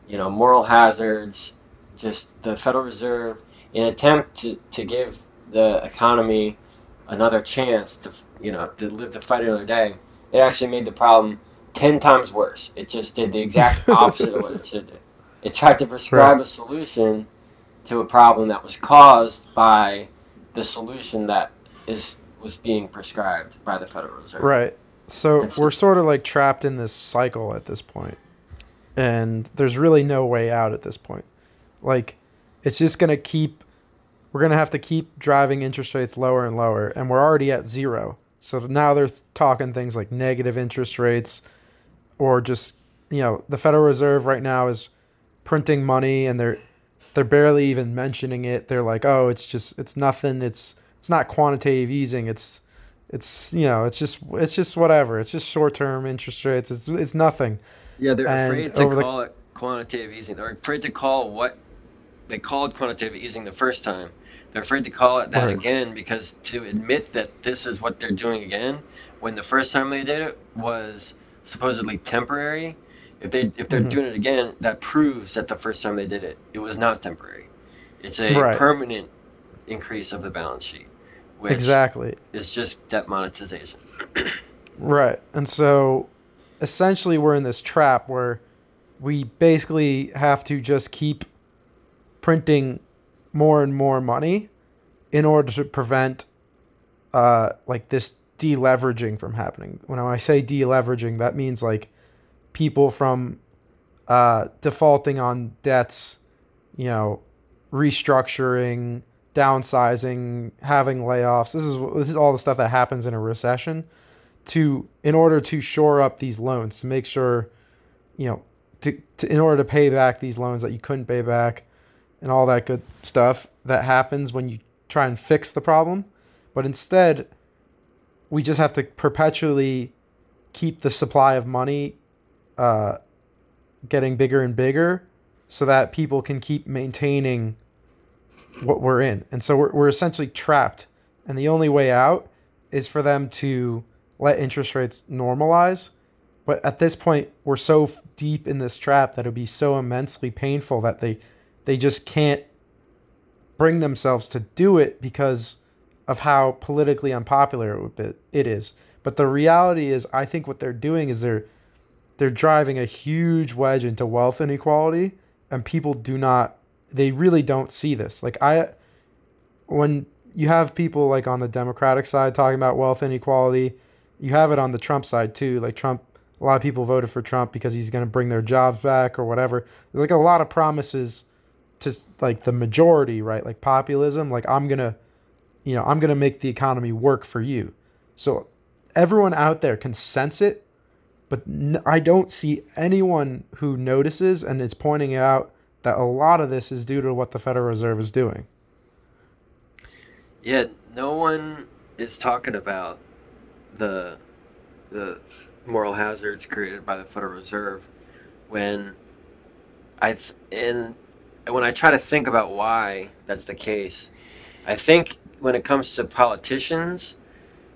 you know, moral hazards. Just the Federal Reserve, in an attempt to, to give the economy another chance to, you know, to live to fight another day, it actually made the problem ten times worse. It just did the exact opposite of what it should do. It tried to prescribe a solution to a problem that was caused by the solution that is was being prescribed by the Federal Reserve. Right. So we're sort of like trapped in this cycle at this point. And there's really no way out at this point. Like it's just going to keep we're going to have to keep driving interest rates lower and lower and we're already at zero. So now they're talking things like negative interest rates or just, you know, the Federal Reserve right now is printing money and they're they're barely even mentioning it. They're like, "Oh, it's just it's nothing. It's it's not quantitative easing. It's it's you know it's just it's just whatever it's just short-term interest rates it's it's nothing Yeah, they're And afraid to the- call it quantitative easing. They're afraid to call what they called quantitative easing the first time. They're afraid to call it that again because to admit that this is what they're doing again, when the first time they did it was supposedly temporary, if they if they're Mhm. doing it again, that proves that the first time they did it, it was not temporary. It's a Right. permanent increase of the balance sheet, which exactly is just debt monetization. right and so essentially we're in this trap where we basically have to just keep printing more and more money in order to prevent uh like this deleveraging from happening when i say deleveraging that means like people from uh defaulting on debts you know restructuring downsizing having layoffs. This is this is all the stuff that happens in a recession to in order to shore up these loans to make sure you know to, to in order to pay back these loans that you couldn't pay back and all that good stuff that happens when you try and fix the problem. But instead we just have to perpetually keep the supply of money uh, getting bigger and bigger so that people can keep maintaining what we're in and so we're, we're essentially trapped and the only way out is for them to let interest rates normalize. But at this point, we're so deep in this trap that it'll be so immensely painful that they they just can't bring themselves to do it because of how politically unpopular it, be, it is. But the reality is, I think what they're doing is they're they're driving a huge wedge into wealth inequality, and people do not they really don't see this. Like I, when you have people like on the Democratic side talking about wealth inequality, you have it on the Trump side too. Like Trump, a lot of people voted for Trump because he's going to bring their jobs back or whatever. There's like a lot of promises to like the majority, right? Like populism. Like I'm gonna, you know, I'm gonna make the economy work for you. So everyone out there can sense it, but I don't see anyone who notices and is pointing out that a lot of this is due to what the Federal Reserve is doing. Yeah, no one is talking about the the moral hazards created by the Federal Reserve when I th- and when I try to think about why that's the case, I think when it comes to politicians,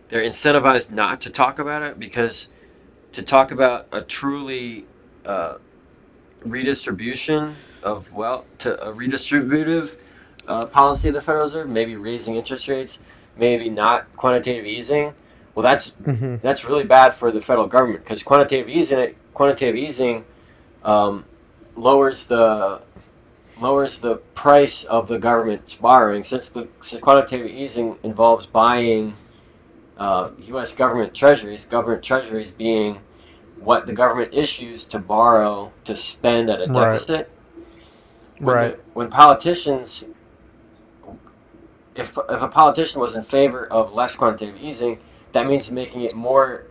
they're incentivized not to talk about it because to talk about a truly uh, redistribution of wealth to a redistributive uh, policy of the Federal Reserve, maybe raising interest rates, maybe not quantitative easing. Well, that's Mm-hmm. that's really bad for the federal government because quantitative easing quantitative easing um, lowers the lowers the price of the government's borrowing since the since quantitative easing involves buying uh, U.S. government treasuries, government treasuries being what the government issues to borrow to spend at a Right. deficit. When Right. the- when politicians, if if a politician was in favor of less quantitative easing, that means making it more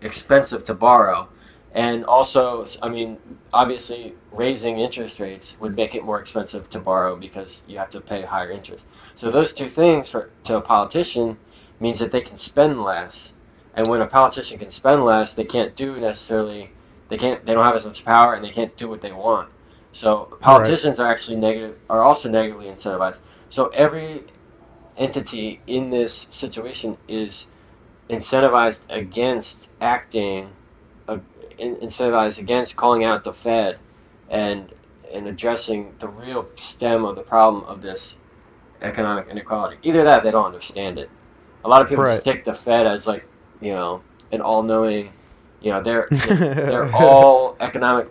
expensive to borrow. and also, I mean, obviously, raising interest rates would make it more expensive to borrow because you have to pay higher interest. So those two things for to a politician means that they can spend less, and when a politician can spend less, they can't do necessarily. They can't. They don't have as much power, and they can't do what they want. So politicians right. are actually negative. Are also negatively incentivized. So every entity in this situation is incentivized against acting uh, incentivized against calling out the Fed and and addressing the real stem of the problem of this economic inequality. Either that, they don't understand it. A lot of people right. take the Fed as like you know an all-knowing. You know, they're they're all economic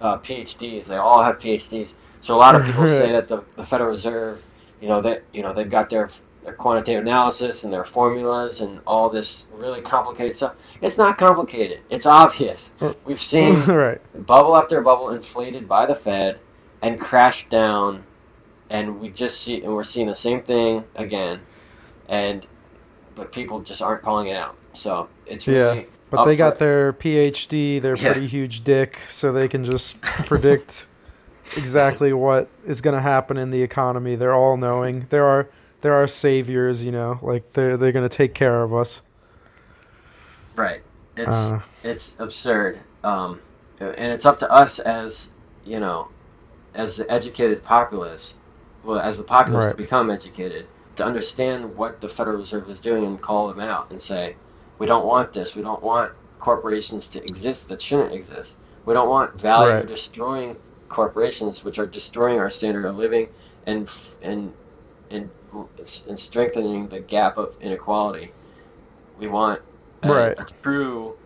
uh, PhDs. They all have PhDs. So a lot of people say that the, the Federal Reserve, you know, that you know they've got their their quantitative analysis and their formulas and all this really complicated stuff. It's not complicated. It's obvious. We've seen right. bubble after bubble inflated by the Fed and crash down, and we just see and we're seeing the same thing again, and but people just aren't calling it out. So it's really yeah. But they got their PhD, their yeah. pretty huge dick, so they can just predict exactly what is going to happen in the economy. They're all knowing. There are they're saviors, you know, like they're they're gonna take care of us. Right. It's uh, it's absurd, um, and it's up to us as you know, as the educated populace, well, as the populace right. to become educated, to understand what the Federal Reserve is doing and call them out and say, we don't want this. We don't want corporations to exist that shouldn't exist. We don't want value right. destroying corporations, which are destroying our standard of living and and and and strengthening the gap of inequality. We want a, right. a true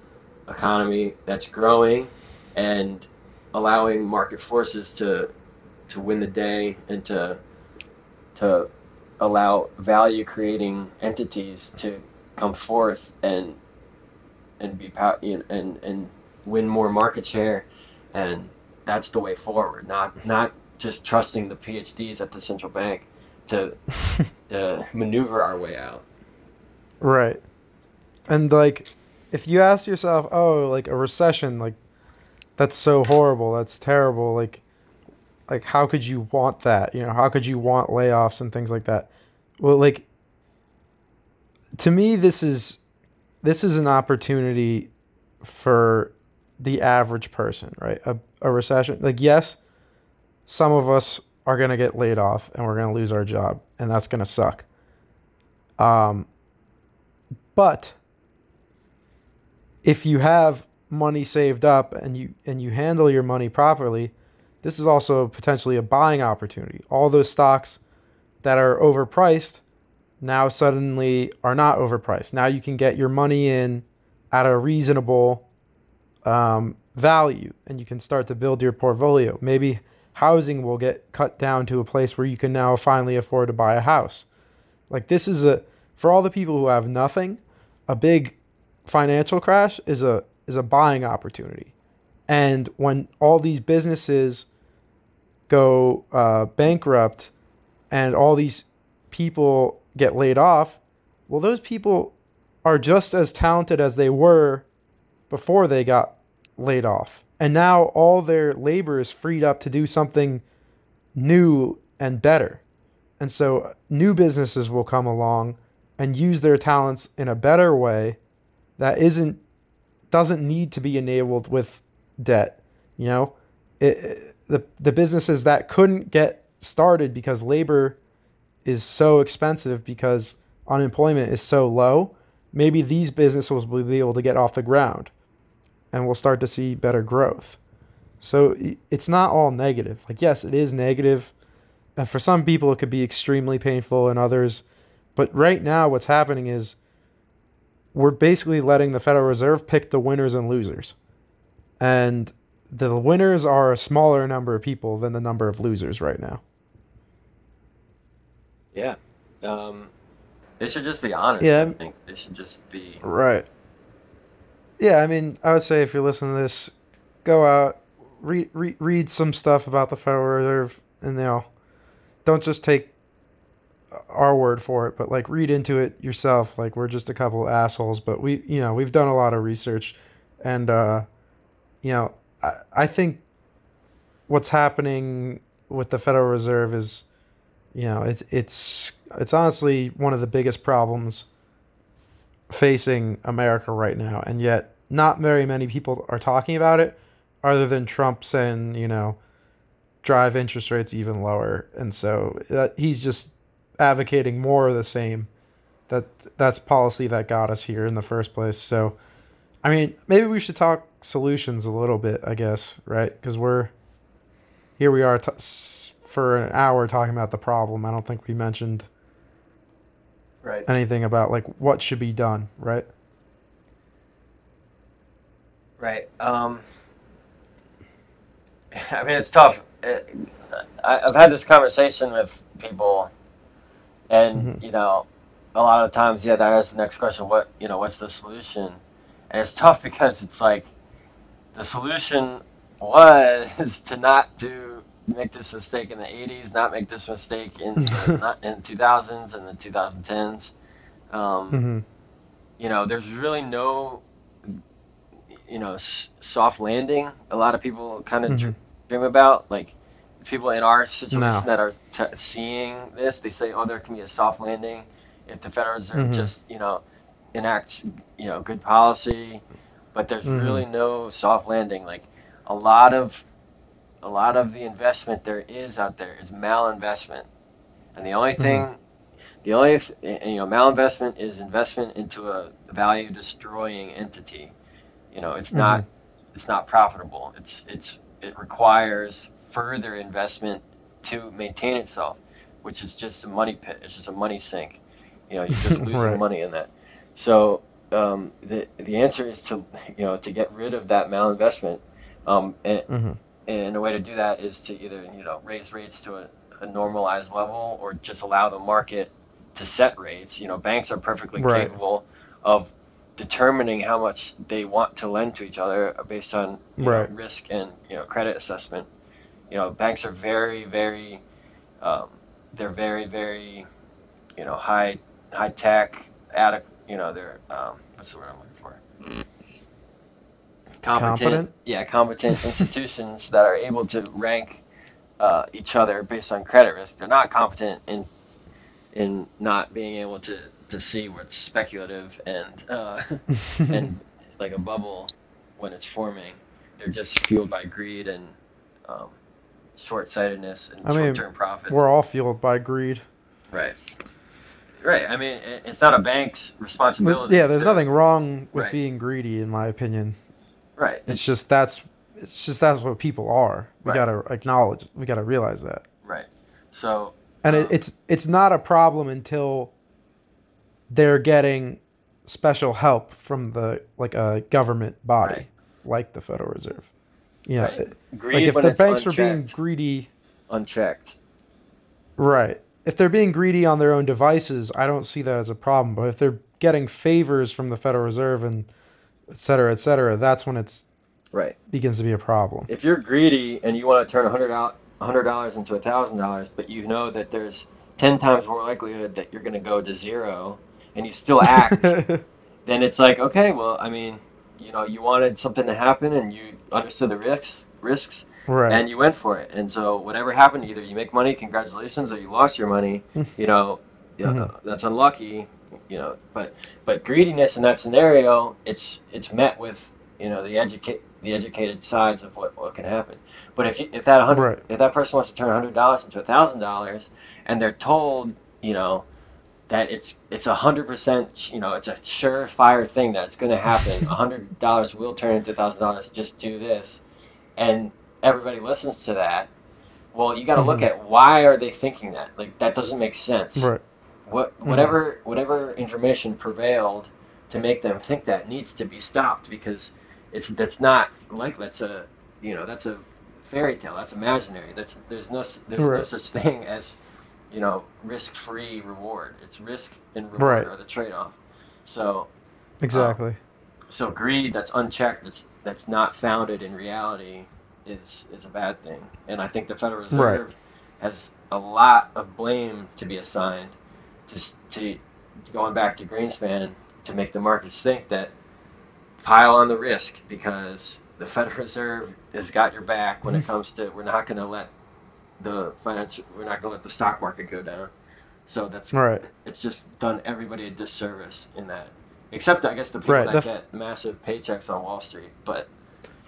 economy that's growing and allowing market forces to to win the day and to to allow value creating entities to come forth and and be and and win more market share and that's the way forward not not just trusting the PhDs at the central bank to to maneuver our way out. Right. And like if you ask yourself, "Oh, like a recession, like that's so horrible. That's terrible." Like like how could you want that? You know, how could you want layoffs and things like that? Well, like to me this is this is an opportunity for the average person, right? A, a recession. Like yes, some of us are going to get laid off and we're going to lose our job and that's going to suck. Um, but if you have money saved up and you and you handle your money properly, this is also potentially a buying opportunity. All those stocks that are overpriced now suddenly are not overpriced. Now you can get your money in at a reasonable um, value and you can start to build your portfolio. Maybe housing will get cut down to a place where you can now finally afford to buy a house. Like this is a for all the people who have nothing, a big financial crash is a is a buying opportunity. And when all these businesses go uh, bankrupt and all these people get laid off, well, those people are just as talented as they were before they got laid off. And now all their labor is freed up to do something new and better. And so new businesses will come along and use their talents in a better way that isn't doesn't need to be enabled with debt. You know, it, it, the the businesses that couldn't get started because labor is so expensive because unemployment is so low, maybe these businesses will be able to get off the ground and we'll start to see better growth. So it's not all negative. Like, yes, it is negative, and for some people, it could be extremely painful, and others. But right now, what's happening is we're basically letting the Federal Reserve pick the winners and losers. And the winners are a smaller number of people than the number of losers right now. Yeah. Um, they should just be honest. Yeah. I think they should just be. Right yeah, I mean, I would say if you're listening to this, go out, read read, read some stuff about the Federal Reserve, and you know, don't just take our word for it, but like read into it yourself. Like we're just a couple assholes, but we, you know, we've done a lot of research, and uh, you know, I, I think what's happening with the Federal Reserve is, you know, it's it's it's honestly one of the biggest problems facing America right now, and yet not very many people are talking about it, other than Trump saying, you know, drive interest rates even lower, and so that he's just advocating more of the same. That that's policy that got us here in the first place. So, I mean, maybe we should talk solutions a little bit, I guess, right? Because we're here we are t- for an hour talking about the problem. I don't think we mentioned right anything about like what should be done, right? right um i mean it's tough it, I, i've had this conversation with people and Mhm. you know a lot of times yeah that is the next question what you know what's the solution and it's tough because it's like the solution was to not do make this mistake in the 80s not make this mistake in the, not in 2000s and the 2010s um, Mm-hmm. you know there's really no you know s- soft landing a lot of people kind of Mhm. dream about like people in our situation No. that are t- seeing this they say oh there can be a soft landing if the federal reserve Mhm. just you know enacts you know good policy but there's Mhm. really no soft landing. Like a lot of a lot of the investment there is out there is malinvestment. And the only thing the only you know malinvestment is investment into a value destroying entity. You know it's not it's not profitable. It's it's it requires further investment to maintain itself which is just a money pit. It's just a money sink. You know you're just losing Right. money in that so um, the the answer is to you know to get rid of that malinvestment um, and, Mm-hmm. and a way to do that is to either you know raise rates to a, a normalized level or just allow the market to set rates. You know, banks are perfectly Right. capable of determining how much they want to lend to each other based on Right. know, risk and you know credit assessment. You know, banks are very very um, they're very very you know high high tech adequate. You know, they're um, what's the word I'm looking for? competent, Competent? yeah competent institutions that are able to rank uh, each other based on credit risk they're not competent in in not being able to to see what's speculative and uh, and like a bubble when it's forming they're just fueled by greed and um, short-sightedness and I short-term profits We're all fueled by greed. right right i mean it's not a bank's responsibility Yeah, there's to- nothing wrong with Right. being greedy, in my opinion. right It's just that's it's just that's what people are. We Right. gotta acknowledge. We gotta realize that. right so and Um, it, it's it's not a problem until they're getting special help from the like a government body Right. like the Federal Reserve. You know, Right. like if the it's banks are being greedy, unchecked right? If they're being greedy on their own devices, I don't see that as a problem. But if they're getting favors from the Federal Reserve and et cetera, et cetera, that's when it's right begins to be a problem. if you're greedy and you want to turn a hundred out hundred dollars into a thousand dollars, but you know that there's ten times more likelihood that you're going to go to zero, and you still act, then it's like okay, well, I mean, you know, you wanted something to happen and you understood the risks risks right. and you went for it, and so whatever happened, either you make money, congratulations, or you lost your money, you know, you know, Mhm. that's unlucky, you know, but but greediness in that scenario, it's it's met with you know the educate the educated sides of what, what can happen. But if you, if that hundred Right. if that person wants to turn hundred dollars into a thousand dollars, and they're told you know that it's it's a hundred percent you know it's a surefire thing that's going to happen. A hundred dollars will turn into thousand dollars. Just do this, and everybody listens to that. Well, you got to look Mhm. at why are they thinking that? Like that doesn't make sense right. what whatever whatever information prevailed to make them think that needs to be stopped because it's that's not like that's a you know that's a fairy tale that's imaginary that's there's no there's no such thing as you know risk free reward it's risk and reward Right. are the trade off so Exactly. so greed that's unchecked that's that's not founded in reality is is a bad thing and i think the federal reserve has a lot of blame to be assigned to to going back to greenspan to make the markets think that pile on the risk because the Federal Reserve has got your back when it hmm. comes to we're not going to let the financial we're not going to let the stock market go down. So that's Right. it's just done everybody a disservice in that. Except I guess the people Right, that the- get massive paychecks on Wall Street. But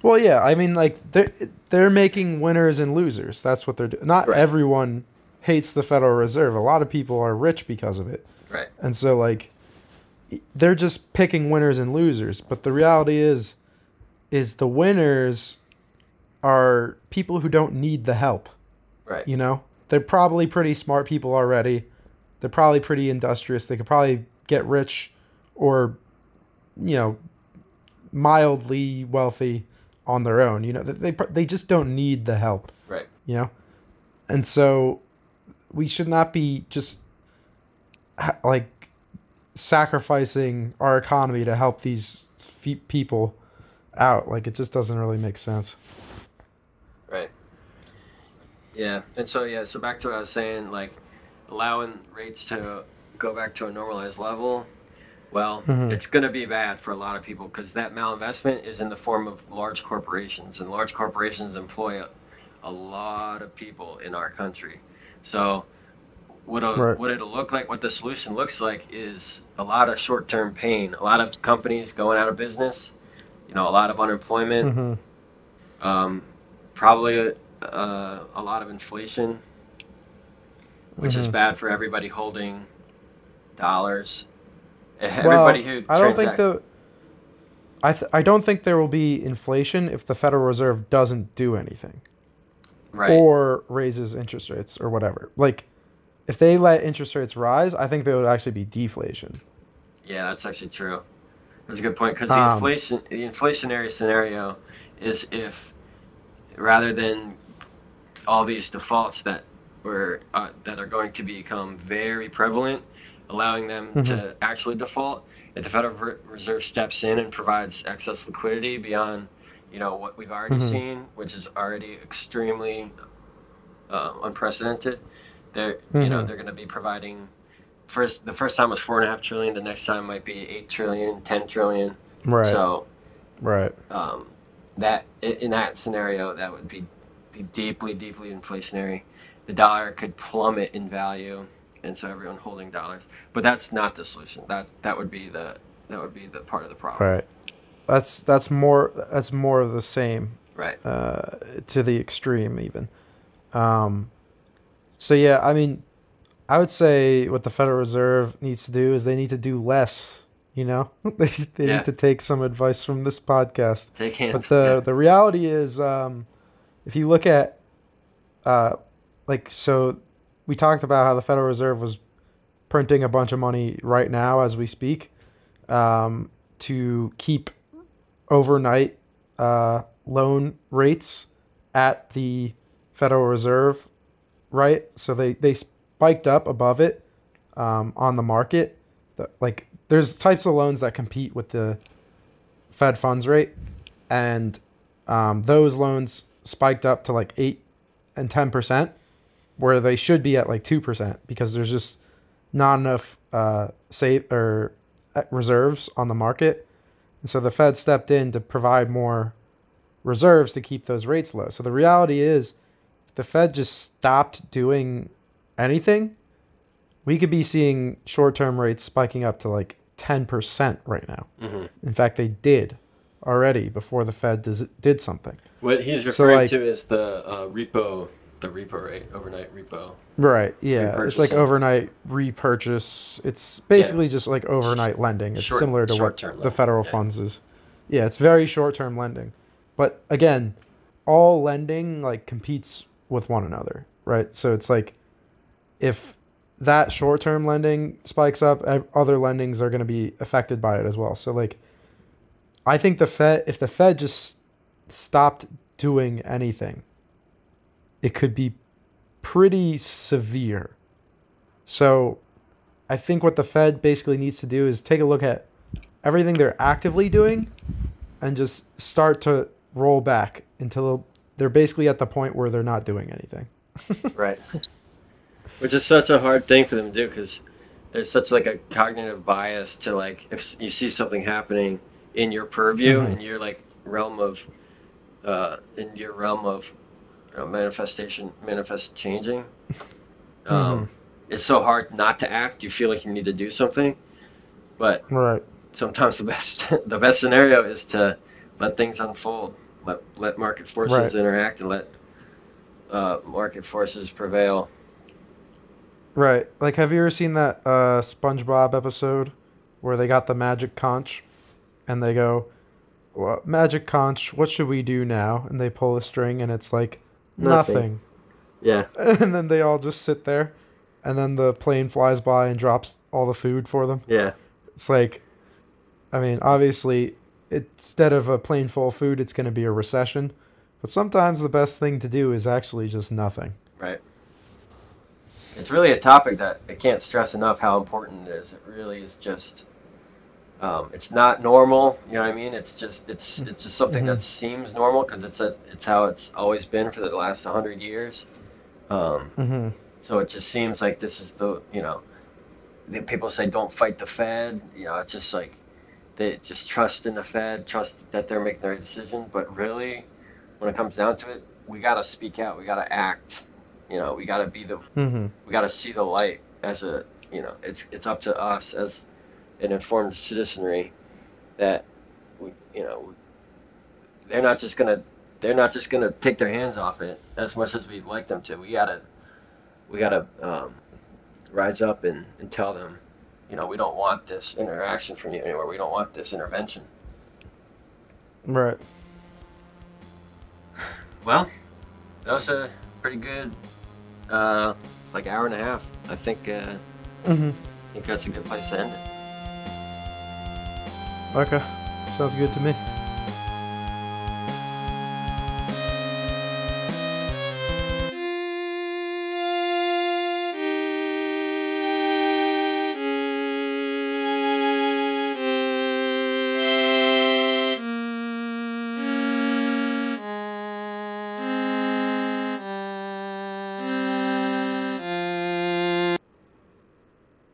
Well, yeah, I mean, like they're they're making winners and losers. That's what they're doing. Not Right. everyone hates the Federal Reserve. A lot of people are rich because of it, right, and so like they're just picking winners and losers. But the reality is, is the winners are people who don't need the help. right, You know, they're probably pretty smart people already. They're probably pretty industrious. They could probably get rich, or you know, mildly wealthy on their own. You know, they they, they just don't need the help. right, You know, and so we should not be just like sacrificing our economy to help these fe- people out. Like it just doesn't really make sense. right. Yeah, and so yeah, so back to what I was saying, like allowing rates to go back to a normalized level. Well, Mhm. it's going to be bad for a lot of people because that malinvestment is in the form of large corporations, and large corporations employ a, a lot of people in our country. So, what it'll, Right. what it'll look like, what the solution looks like, is a lot of short-term pain, a lot of companies going out of business, you know, a lot of unemployment, hmm um, probably uh, a lot of inflation, which is Mhm. bad for everybody holding dollars. Everybody well, who I don't think the I th- I don't think there will be inflation if the Federal Reserve doesn't do anything right, or raises interest rates or whatever. Like if they let interest rates rise, I think there would actually be deflation. yeah, that's actually true. That's a good point because the Um, inflation, the inflationary scenario, is if rather than all these defaults that were uh, that are going to become very prevalent, allowing them Mhm. to actually default, if the Federal Reserve steps in and provides excess liquidity beyond, you know, what we've already Mhm. seen, which is already extremely uh, unprecedented, they're you know Mhm. they're going to be providing. First, the first time was four and a half trillion. The next time might be eight trillion, ten trillion. Right. So right. um, that in that scenario, that would be be deeply, deeply inflationary. The dollar could plummet in value, and so everyone holding dollars. But that's not the solution. That that would be the that would be the part of the problem. Right. That's that's more that's more of the same Right. uh, to the extreme even. Um, so yeah, I mean, I would say what the Federal Reserve needs to do is they need to do less. You know, they they Yeah. need to take some advice from this podcast. Take hands. But the the reality is, um, if you look at, uh, like so, we talked about how the Federal Reserve was printing a bunch of money right now as we speak, um, to keep overnight uh, loan rates at the Federal Reserve, right? So they they spiked up above it um, on the market. The- Like there's types of loans that compete with the Fed funds rate, and um, those loans spiked up to like eight and ten percent, where they should be at like two percent because there's just not enough uh, save or uh, reserves on the market, and so the Fed stepped in to provide more reserves to keep those rates low. So the reality is, if the Fed just stopped doing anything, we could be seeing short-term rates spiking up to like ten percent right now. hmm In fact, they did already before the Fed does, did something. What he's referring like- to is the uh, repo, the repo rate, overnight repo. Right. Yeah. It's like overnight repurchase. It's basically just like overnight lending. It's Short- similar to what short-term the federal yeah. funds is. Yeah, it's very short-term lending. But again, all lending like competes with one another, right? So it's like if that short-term lending spikes up, other lendings are going to be affected by it as well. So like I think the Fed if the Fed just stopped doing anything, it could be pretty severe. So I think what the Fed basically needs to do is take a look at everything they're actively doing and just start to roll back until they're basically at the point where they're not doing anything. Right. Which is such a hard thing for them to do because there's such like a cognitive bias to like if you see something happening, in your purview, Mhm. in your like realm of, uh, in your realm of know, manifestation, manifest changing. Um, It's so hard not to act. You feel like you need to do something, but Right. sometimes the best the best scenario is to let things unfold. Let let market forces Right. interact and let uh, market forces prevail. Right. Like, have you ever seen that uh, SpongeBob episode where they got the magic conch and they go, well, Magic conch, what should we do now? And they pull a string and it's like, Nothing. nothing. Yeah, And then they all just sit there and then the plane flies by and drops all the food for them. yeah, It's like, I mean, obviously, instead of a plane full of food, it's going to be a recession. But sometimes the best thing to do is actually just nothing. right. It's really a topic that I can't stress enough how important it is. It really is just. Um, it's not normal, you know what I mean? It's just it's it's just something Mhm. that seems normal because it's a, it's how it's always been for the last hundred years. Um, Mm-hmm. So it just seems like this is the, you know, the people say don't fight the Fed. You know, it's just like they just trust in the Fed, trust that they're making the right decision. But really, when it comes down to it, we got to speak out. We got to act. You know, we got to be the, Mm-hmm. we got to see the light as a, you know, it's it's up to us as an informed citizenry that we, you know, they're not just gonna, they're not just gonna take their hands off it as much as we'd like them to. We gotta we gotta um, rise up and, and tell them, you know, we don't want this interaction from you anymore. We don't want this intervention. Right. Well, that was a pretty good, uh, like hour and a half. I think uh, Mm-hmm. I think that's a good place to end it. Okay. Sounds good to me.